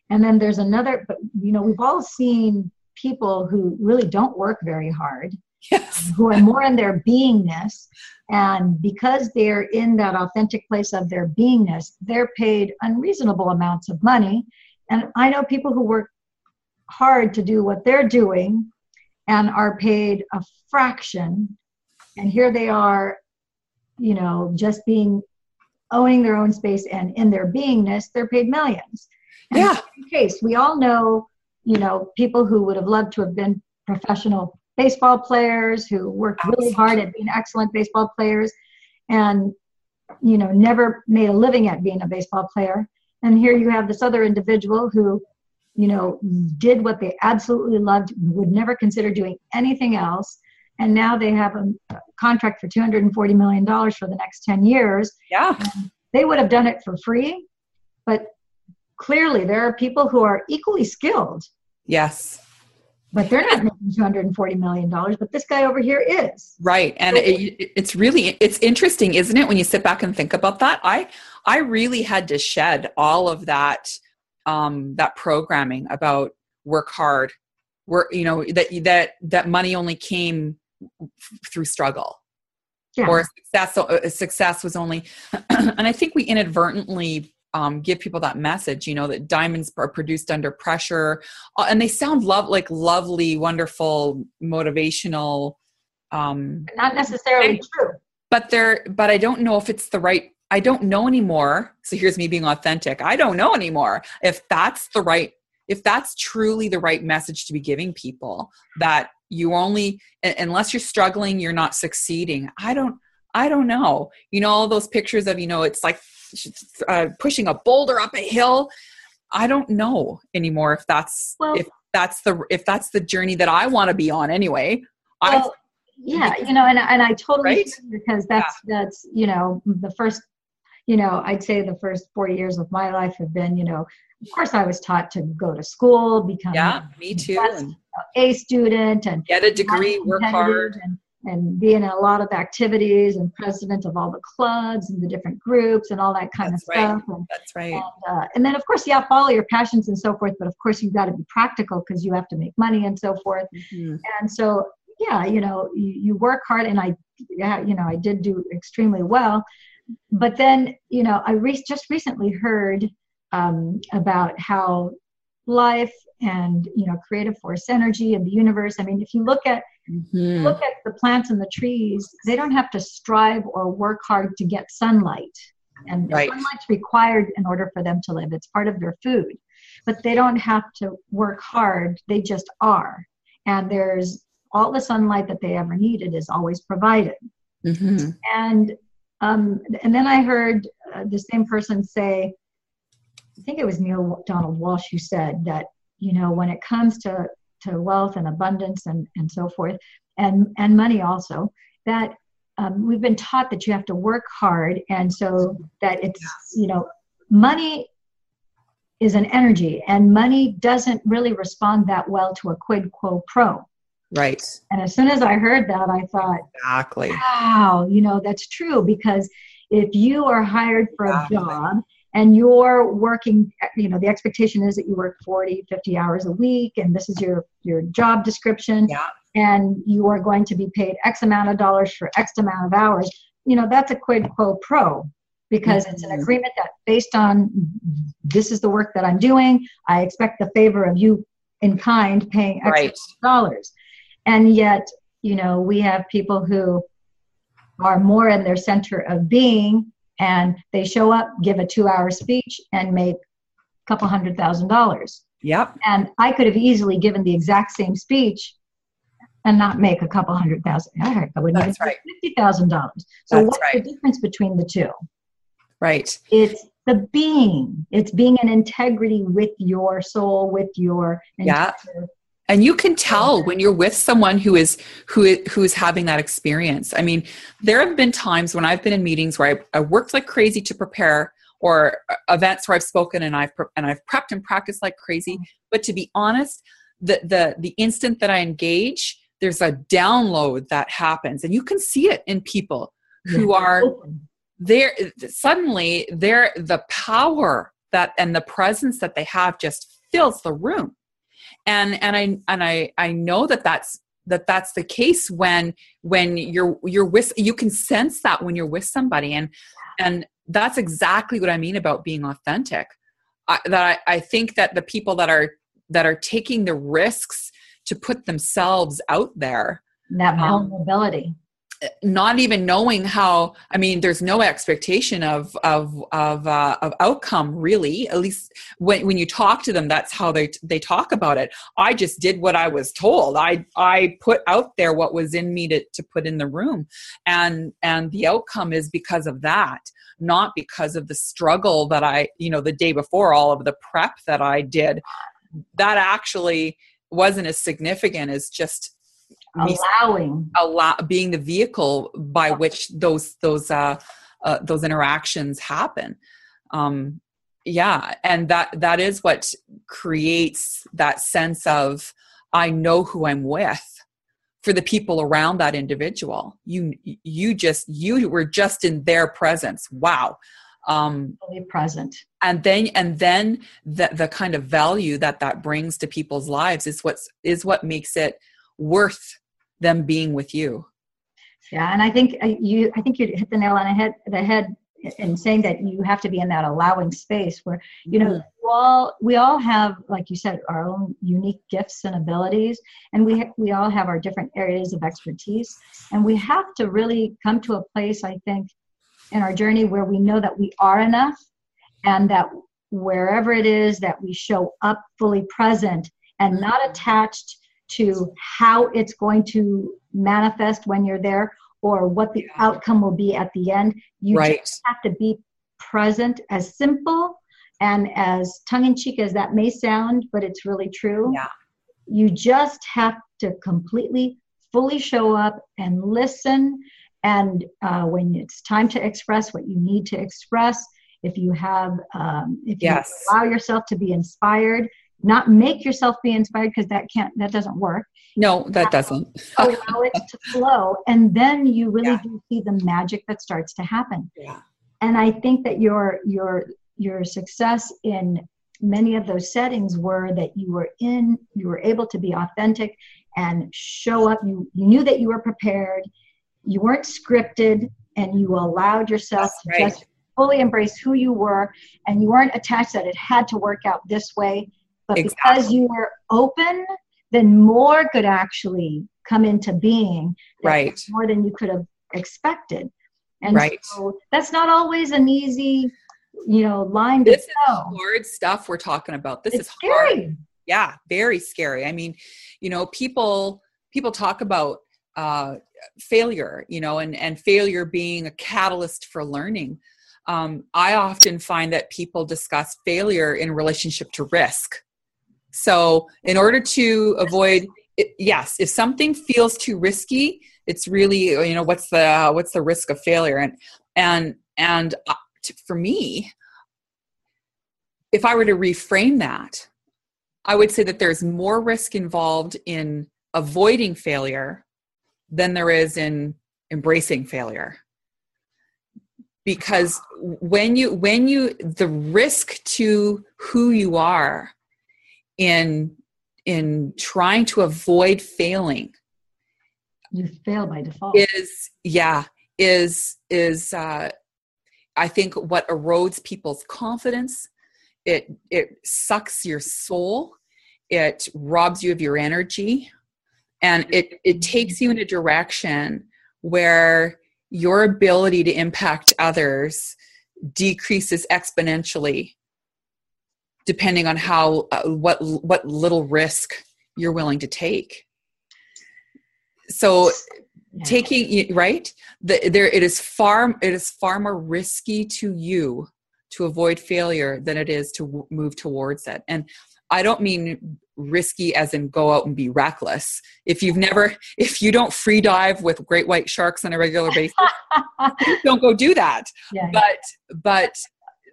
And then there's another, but you know, we've all seen people who really don't work very hard yes who are more in their beingness and because they're in that authentic place of their beingness they're paid unreasonable amounts of money and i know people who work hard to do what they're doing and are paid a fraction. And here they are you know just being owning their own space and in their beingness they're paid millions. And Yeah. in case we all know you know people who would have loved to have been professional baseball players who worked really hard at being excellent baseball players and you know never made a living at being a baseball player. And here you have this other individual who you know did what they absolutely loved would never consider doing anything else. And now they have a contract for 240 million dollars for the next 10 years. Yeah. They would have done it for free but clearly there are people who are equally skilled. Yes. But they're not making 240 million dollars but this guy over here is. Right. And it, it's really it's interesting isn't it when you sit back and think about that? I i really had to shed all of that um that programming about work hard work you know that that that money only came through struggle. Yeah. or success uh, success was only [CLEARS THROAT] and i think we inadvertently um, give people that message you know that diamonds are produced under pressure. Uh, and they sound love like lovely wonderful motivational um, not necessarily true. but they're but i don't know if it's the right i don't know anymore. So here's me being authentic. I don't know anymore if that's the right if that's truly the right message to be giving people that you only unless you're struggling you're not succeeding. I don't i don't know. You know all those pictures of you know it's like uh, pushing a boulder up a hill. I don't know anymore if that's Well- if that's the if that's the journey that i want to be on anyway. I well, yeah you know and, and i totally Right? because that's that's you know the first you know i'd say the first 40 years of my life have been you know of course i was taught to go to school become yeah me too and a student and get a degree work hard and, and be in a lot of activities and president of all the clubs and the different groups and all that kind That's of right. stuff and, that's right and, uh, and then of course yeah follow your passions and so forth but of course you've got to be practical because you have to make money and so forth Mhm. and so yeah you know you, you work hard and i yeah you know i did do extremely well but then you know i re- just recently heard um, about how life and you know creative force energy and the universe i mean if you look at Mhm. look at the plants and the trees they don't have to strive or work hard to get sunlight and Right. sunlight's required in order for them to live it's part of their food but they don't have to work hard they just are and there's all the sunlight that they ever needed is always provided Mhm. and um, and then I heard uh, the same person say, I think it was Neale Donald Walsch who said that you know when it comes to to wealth and abundance and and so forth, and and money also, that um, we've been taught that you have to work hard, and so that it's you know money is an energy, and money doesn't really respond that well to a quid quo pro. Right. And as soon as I heard that, I thought, Exactly. wow, you know, that's true because if you are hired for a job and you're working, you know, the expectation is that you work 40, 50 hours a week and this is your your job description Yeah. and you are going to be paid X amount of dollars for X amount of hours, you know, that's a quid pro quo because mm-hmm. it's an mm-hmm. agreement that based on this is the work that I'm doing, I expect the favor of you in kind paying X right. dollars. And yet, you know, we have people who are more in their center of being and they show up, give a two hour speech, and make a couple hundred thousand dollars. Yep. And I could have easily given the exact same speech and not make a couple hundred thousand. I would That's right. fifty thousand dollars. So That's what's right. the difference between the two? Right. It's the being. It's being in integrity with your soul, with your yeah. And you can tell when you're with someone who is who who is having that experience. I mean, there have been times when I've been in meetings where I, I worked like crazy to prepare, or uh, events where I've spoken and I've and I've prepped and practiced like crazy. But to be honest, the the the instant that I engage, there's a download that happens. And you can see it in people who are there suddenly they're the power that and the presence that they have just fills the room and and i and i i know that that's that that's the case when when you're you're with you can sense that when you're with somebody. And and that's exactly what i mean about being authentic. I, that I, I think that the people that are that are taking the risks to put themselves out there that um, vulnerability. um, not even knowing how i mean there's no expectation of of of uh, of outcome really. At least when when you talk to them that's how they they talk about it. I just did what i was told. I i put out there what was in me to to put in the room. And and the outcome is because of that not because of the struggle that i you know the day before all of the prep that i did. That actually wasn't as significant as just allowing. allow being the vehicle by which those those uh, uh, those interactions happen. Um yeah and that that is what creates that sense of i know who i'm with for the people around that individual. You you just you were just in their presence. Wow. Um fully present. and then and then the the kind of value that that brings to people's lives is what's is what makes it worth them being with you yeah and i think uh, you i think you hit the nail on the head the head in saying that you have to be in that allowing space where you know mm-hmm. we all we all have like you said our own unique gifts and abilities and we ha- we all have our different areas of expertise and we have to really come to a place i think in our journey where we know that we are enough and that wherever it is that we show up fully present and not attached to how it's going to manifest when you're there or what the outcome will be at the end. You right. just have to be present, as simple and as tongue in cheek as that may sound, but it's really true. Yeah. You just have to completely, fully show up and listen. And uh, when it's time to express what you need to express, if you have, um, if yes. you allow yourself to be inspired, not make yourself be inspired because that can't that doesn't work. No that doesn't. allow it to flow and then you really yeah. do see the magic that starts to happen. Yeah. And i think that your your your success in many of those settings were that you were in you were able to be authentic and show up. You, you knew that you were prepared. You weren't scripted and you allowed yourself That's to right. just fully embrace who you were and you weren't attached that it had to work out this way but exactly. because you were open, then more could actually come into being. Right. More than you could have expected. And right. so that's not always an easy, you know, line this is hard stuff we're talking about. This it's is scary. hard. Yeah, very scary. I mean, you know, people people talk about uh, failure, you know, and and failure being a catalyst for learning. Um, I often find that people discuss failure in relationship to risk. So, in order to avoid, yes, if something feels too risky, it's really you know what's the what's the risk of failure? And and and uh, for me if i were to reframe that i would say that there's more risk involved in avoiding failure than there is in embracing failure. Because when you when you the risk to who you are in in trying to avoid failing. You fail by default. Is yeah is is uh i think what erodes people's confidence. It it sucks your soul. It robs you of your energy. And it it takes you in a direction where your ability to impact others decreases exponentially depending on how uh, what what little risk you're willing to take. So yeah. taking right? The, there it is far it is far more risky to you to avoid failure than it is to w- move towards it. And i don't mean risky as in go out and be reckless. If you've never if you don't free dive with great white sharks on a regular basis [LAUGHS] don't go do that. Yeah. but but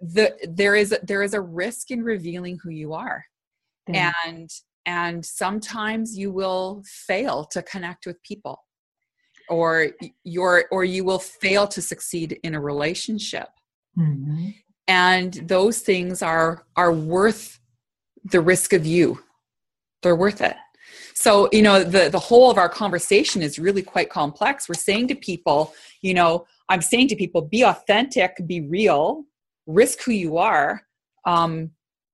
the there is there is a risk in revealing who you are. Yeah. and and sometimes you will fail to connect with people or your or you will fail to succeed in a relationship. Mm-hmm. and those things are are worth the risk of you. They're worth it. So you know the the whole of our conversation is really quite complex. We're saying to people you know i'm saying to people be authentic be real risk who you are um,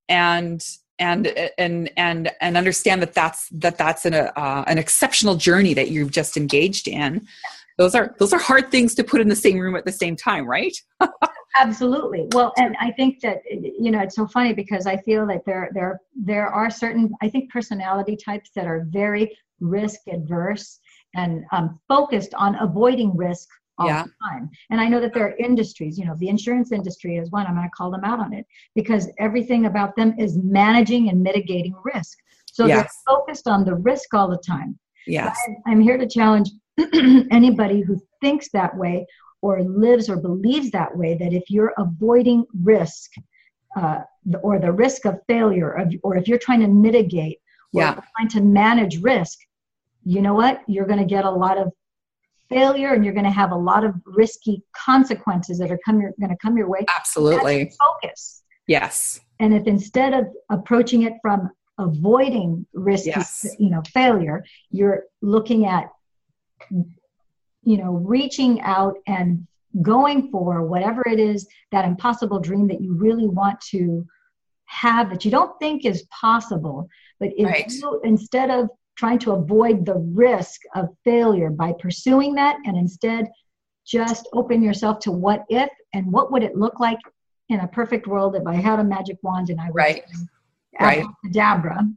and and and and and understand that that's that that's an uh, an exceptional journey that you've just engaged in. Those are those are hard things to put in the same room at the same time right? [LAUGHS] Absolutely. Well and i think that you know it's so funny because i feel that there there there are certain i think personality types that are very risk adverse and um, focused on avoiding risk all yeah. the time. And I know that there are industries, you know, the insurance industry is one. I'm going to call them out on it because everything about them is managing and mitigating risk. So yes. they're focused on the risk all the time. Yes. I'm here to challenge [CLEARS THROAT] anybody who thinks that way or lives or believes that way that if you're avoiding risk uh, or the risk of failure, of, or if you're trying to mitigate or yeah. trying to manage risk, you know what? You're going to get a lot of failure and you're going to have a lot of risky consequences that are coming going to come your way absolutely focus yes and if instead of approaching it from avoiding risky yes. you know failure you're looking at you know reaching out and going for whatever it is that impossible dream that you really want to have that you don't think is possible but if right. you instead of trying to avoid the risk of failure by pursuing that and instead just open yourself to what if and what would it look like in a perfect world if I had a magic wand and I was right. right. Abracadabra,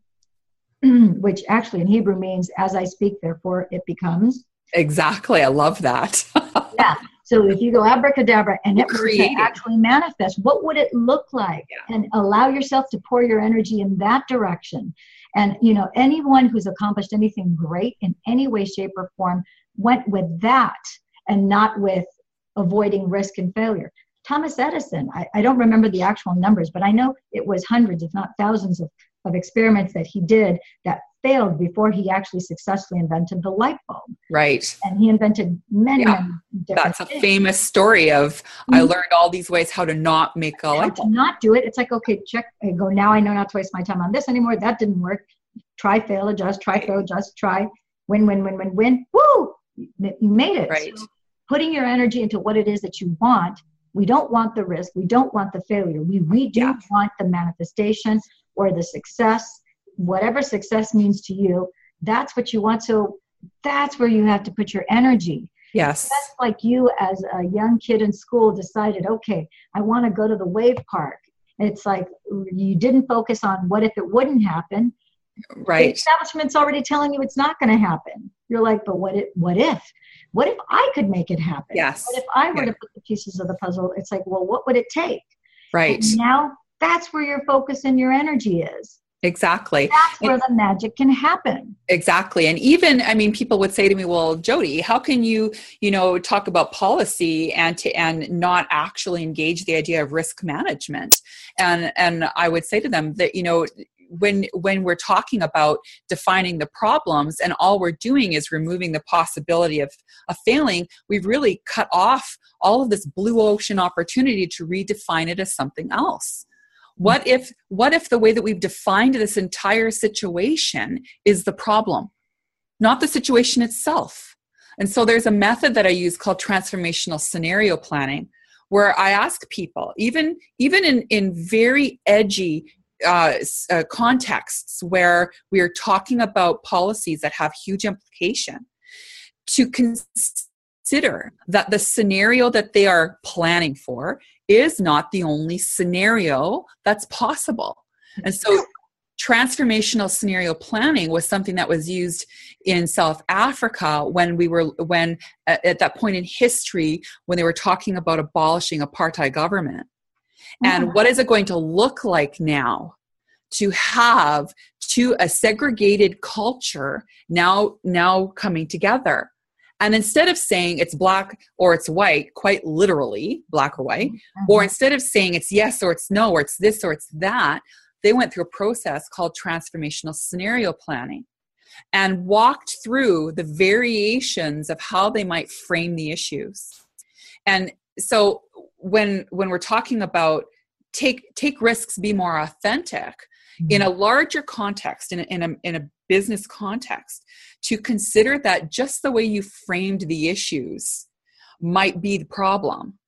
[CLEARS THROAT] which actually in Hebrew means as I speak, therefore it becomes. Exactly. I love that. [LAUGHS] yeah. So if you go abracadabra and it were to actually manifest, what would it look like? Yeah. And allow yourself to pour your energy in that direction. And you know, anyone who's accomplished anything great in any way, shape, or form went with that and not with avoiding risk and failure. Thomas Edison, I, I don't remember the actual numbers, but I know it was hundreds, if not thousands, of, of experiments that he did that failed before he actually successfully invented the light bulb. Right. And he invented many, yeah. many That's a things. famous story of mm-hmm. I learned all these ways how to not make a light bulb. To not do it. It's like, okay, check, I go, now I know not to waste my time on this anymore. That didn't work. Try, fail, adjust, try, fail, adjust, try, win, win, win, win, win. Woo! You made it. Right. So putting your energy into what it is that you want. We don't want the risk. We don't want the failure. We, we do yeah. want the manifestation or the success whatever success means to you, that's what you want. So that's where you have to put your energy. Yes. That's like you as a young kid in school decided, okay, I want to go to the wave park. It's like you didn't focus on what if it wouldn't happen. Right. The establishment's already telling you it's not going to happen. You're like, but what if? What if? What if I could make it happen? Yes. What if I were yeah. to put the pieces of the puzzle? It's like, well, what would it take? Right. And now that's where your focus and your energy is. Exactly. That's where and, the magic can happen. Exactly. And even, I mean, people would say to me, well, Jodi, how can you, you know, talk about policy and to, and not actually engage the idea of risk management? And, and I would say to them that, you know, when when we're talking about defining the problems and all we're doing is removing the possibility of a failing we've really cut off all of this blue ocean opportunity to redefine it as something else what if what if the way that we've defined this entire situation is the problem, not the situation itself? And so there's a method that I use called transformational scenario planning, where I ask people, even even in in very edgy uh, uh, contexts where we are talking about policies that have huge implication, to consider that the scenario that they are planning for is not the only scenario that's possible. And so transformational scenario planning was something that was used in South Africa when we were when at that point in history when they were talking about abolishing apartheid government. And mm-hmm. what is it going to look like now to have to a segregated culture now now coming together? And instead of saying it's black or it's white, quite literally, black or white, mm-hmm. or instead of saying it's yes or it's no, or it's this or it's that, they went through a process called transformational scenario planning and walked through the variations of how they might frame the issues. And so when when we're talking about take take risks, be more authentic, in mm-hmm. a larger context, in a, in a, in a business context, to consider that just the way you framed the issues might be the problem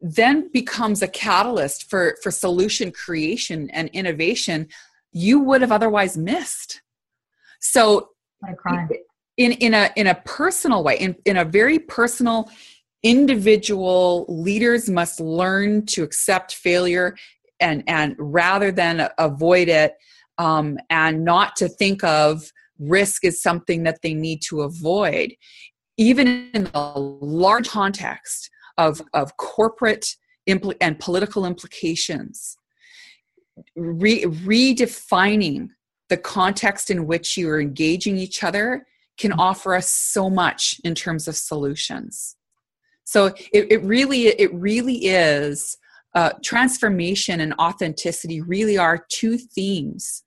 then becomes a catalyst for for solution creation and innovation you would have otherwise missed so in in a in a personal way in in a very personal individual leaders must learn to accept failure and and rather than avoid it um, and not to think of risk as something that they need to avoid even in the large context of, of corporate impl- and political implications Re- redefining the context in which you are engaging each other can offer us so much in terms of solutions. So it, it really it really is uh, transformation and authenticity really are two themes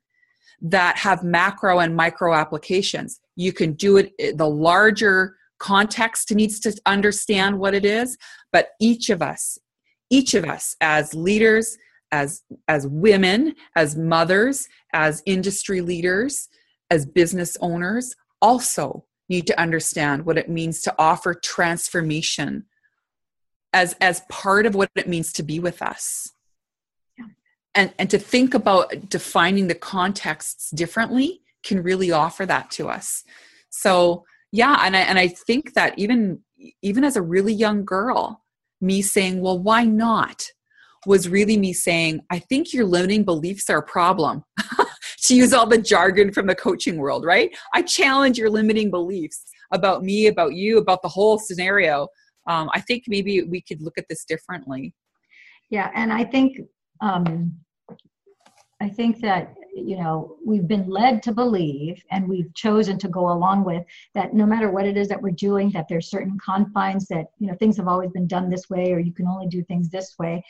that have macro and micro applications. You can do it, eh, the larger context needs to understand what it is, but each of us, each of us as leaders, as, as women, as mothers, as industry leaders, as business owners, also need to understand what it means to offer transformation as, as part of what it means to be with us. And and to think about defining the contexts differently can really offer that to us. So yeah and i and i think that even even as a really young girl me saying well why not? was really me saying i think your limiting beliefs are a problem. [LAUGHS] To use all the jargon from the coaching world right? I challenge your limiting beliefs about me about you about the whole scenario um, i think maybe we could look at this differently. Yeah and i think um, I think that you know we've been led to believe and we've chosen to go along with that no matter what it is that we're doing that there's certain confines that you know things have always been done this way or you can only do things this way.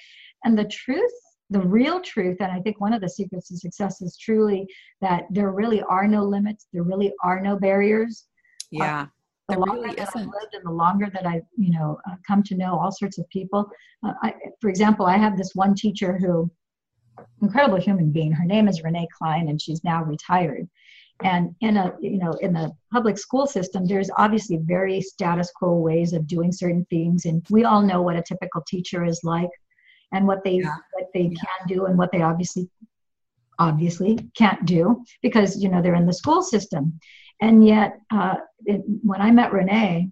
And the truth the real truth and i think one of the secrets to success is truly that there really are no limits there really are no barriers. Yeah. uh, the longer really that I've lived and the longer that I've, you know, uh, come to know all sorts of people. Uh, I, for example, I have this one teacher who incredible human being. Her name is Renee Klein, and she's now retired. And in a you know in the public school system, there's obviously very status quo ways of doing certain things, and we all know what a typical teacher is like, and what they yeah. what they yeah. can do, and what they obviously obviously can't do because you know they're in the school system. And yet, uh, it, when I met Renee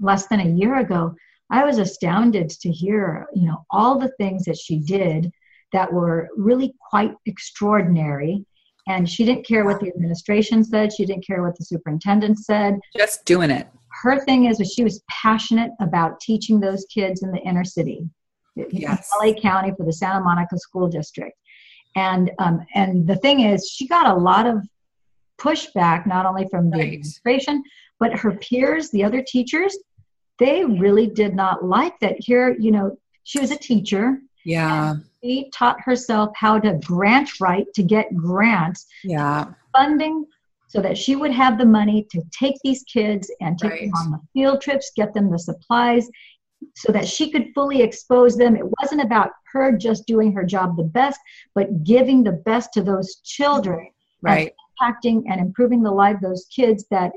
less than a year ago, I was astounded to hear you know all the things that she did that were really quite extraordinary. And she didn't care what the administration said, she didn't care what the superintendent said. Just doing it. Her thing is that she was passionate about teaching those kids in the inner city, yes. LA County for the Santa Monica School District. And um, and the thing is, she got a lot of pushback not only from the right. administration but her peers, the other teachers. They really did not like that. Here, you know, she was a teacher. Yeah she taught herself how to grant write to get grants yeah funding so that she would have the money to take these kids and take right. them on the field trips get them the supplies so that she could fully expose them it wasn't about her just doing her job the best but giving the best to those children right impacting and improving the life of those kids that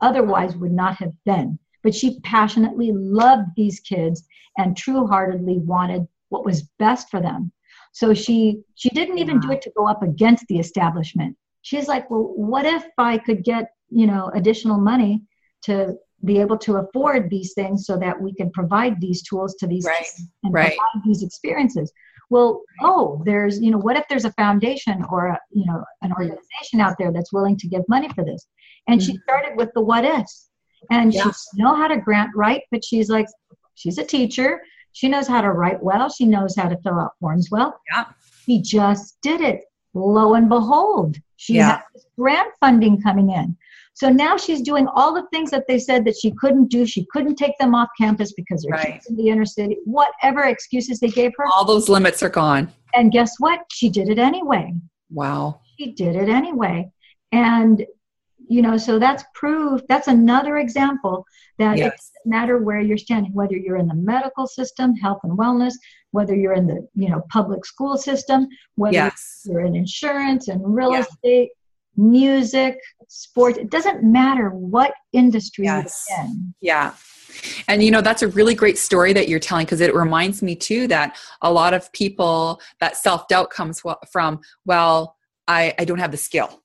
otherwise would not have been. But she passionately loved these kids and true heartedly wanted what was best for them. So she she didn't even do it to go up against the establishment. She's like, well, what if I could get you know additional money to be able to afford these things so that we can provide these tools to these right. and right. provide these experiences well oh there's you know what if there's a foundation or a, you know an organization out there that's willing to give money for this? And mm-hmm. she started with the what ifs. And yes. she know how to grant write but she's like she's a teacher. She knows how to write well. She knows how to fill out forms well. Yeah. She just did it. Lo and behold she yeah. has grant funding coming in so now she's doing all the things that they said that she couldn't do. She couldn't take them off campus because they're right. in the inner city. Whatever excuses they gave her, all those limits are gone. And guess what? She did it anyway. Wow. She did it anyway. And you know, so that's proof. That's another example that yes. it doesn't matter where you're standing, whether you're in the medical system, health and wellness, whether you're in the you know public school system, whether yes. you're in insurance and real yeah. estate music, sports. It doesn't matter what industry yes. you're in. Yeah. And you know, that's a really great story that you're telling because it reminds me too that a lot of people that self doubt comes from, well, I, I don't have the skill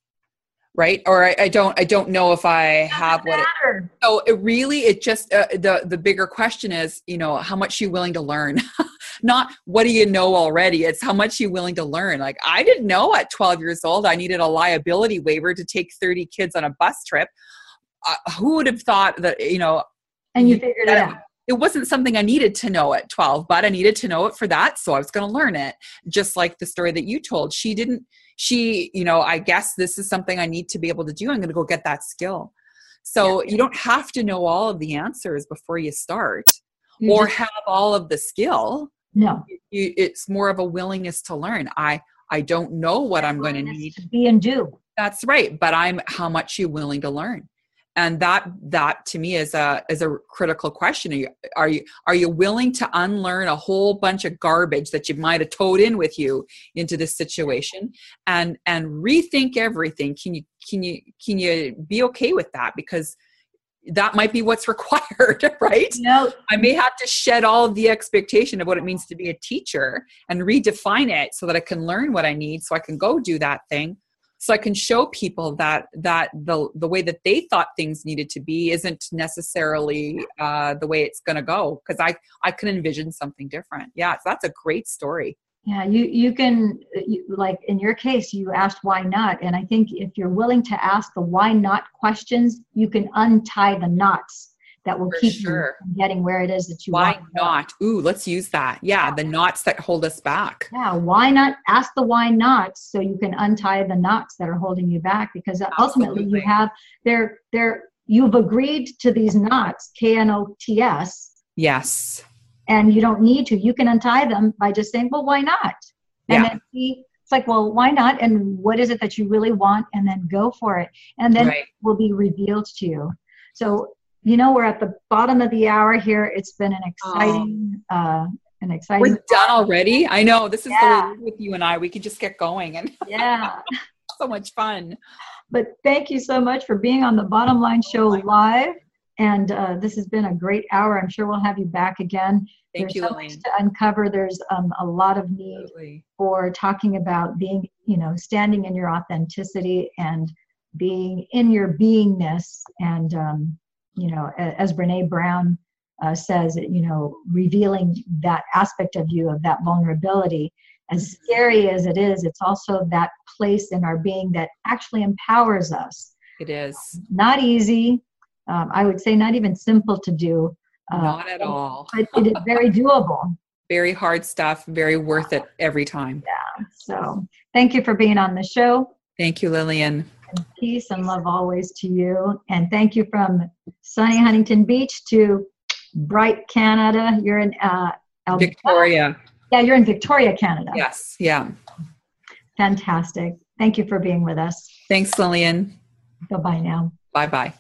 right or I, I, don't i don't know if i have what it so it really it just uh, the the bigger question is you know how much are you willing to learn [LAUGHS] not what do you know already it's how much you're willing to learn like i didn't know at 12 years old i needed a liability waiver to take 30 kids on a bus trip uh, who would have thought that you know and you figured it out it wasn't something I needed to know at 12, but I needed to know it for that. So I was going to learn it. Just like the story that you told. She didn't, she, you know, I guess this is something I need to be able to do. I'm going to go get that skill. So yeah. you don't have to know all of the answers before you start you or just, have all of the skill. No. You, it's more of a willingness to learn. I, I don't know what I'm going to need. To be and do. That's right. But I'm how much you willing to learn and that that to me is a is a critical question are you are you are you willing to unlearn a whole bunch of garbage that you might have towed in with you into this situation and and rethink everything can you can you can you be okay with that because that might be what's [LAUGHS] required right? No. I may have to shed all of the expectation of what it means to be a teacher and redefine it so that i can learn what i need so i can go do that thing so i can show people that that the the way that they thought things needed to be isn't necessarily uh, the way it's going to go because i i can envision something different. Yeah so that's a great story yeah you you can you, like in your case you asked why not and i think if you're willing to ask the why not questions you can untie the knots that will For keep sure. you from getting where it is that you why want. Why not? Ooh, let's use that. Yeah, the knots that hold us back. Yeah, why not ask the why nots so you can untie the knots that are holding you back because Absolutely. ultimately you have they're they're you've agreed to these knots, K N O T S. Yes. And you don't need to. You can untie them by just saying, "Well, why not?" And yeah. then see it's like, well, why not? And what is it that you really want? And then go for it. And then right. it will be revealed to you. So you know, we're at the bottom of the hour here. It's been an exciting, oh. uh, an exciting. We're done already. I know this is yeah. with you and I. We could just get going and [LAUGHS] yeah, so much fun. But thank you so much for being on the Bottom Line Show live. And uh, this has been a great hour. I'm sure we'll have you back again. Thank There's you, so much to uncover. There's um, a lot of need Absolutely. for talking about being, you know, standing in your authenticity and being in your beingness and um, you know, as Brene Brown uh, says, you know, revealing that aspect of you, of that vulnerability. As mm-hmm. scary as it is, it's also that place in our being that actually empowers us. It is. Not easy. Um, I would say not even simple to do. Uh, not at all. but it is [LAUGHS] very doable. Very hard stuff, very worth it every time. Yeah. So thank you for being on the show. Thank you, Lillian and peace and love always to you. And thank you from sunny Huntington Beach to bright Canada. You're in uh, Alberta. Victoria. Yeah, you're in Victoria, Canada. Yes, yeah. Fantastic. Thank you for being with us. Thanks, Lillian. Bye bye now. Bye bye.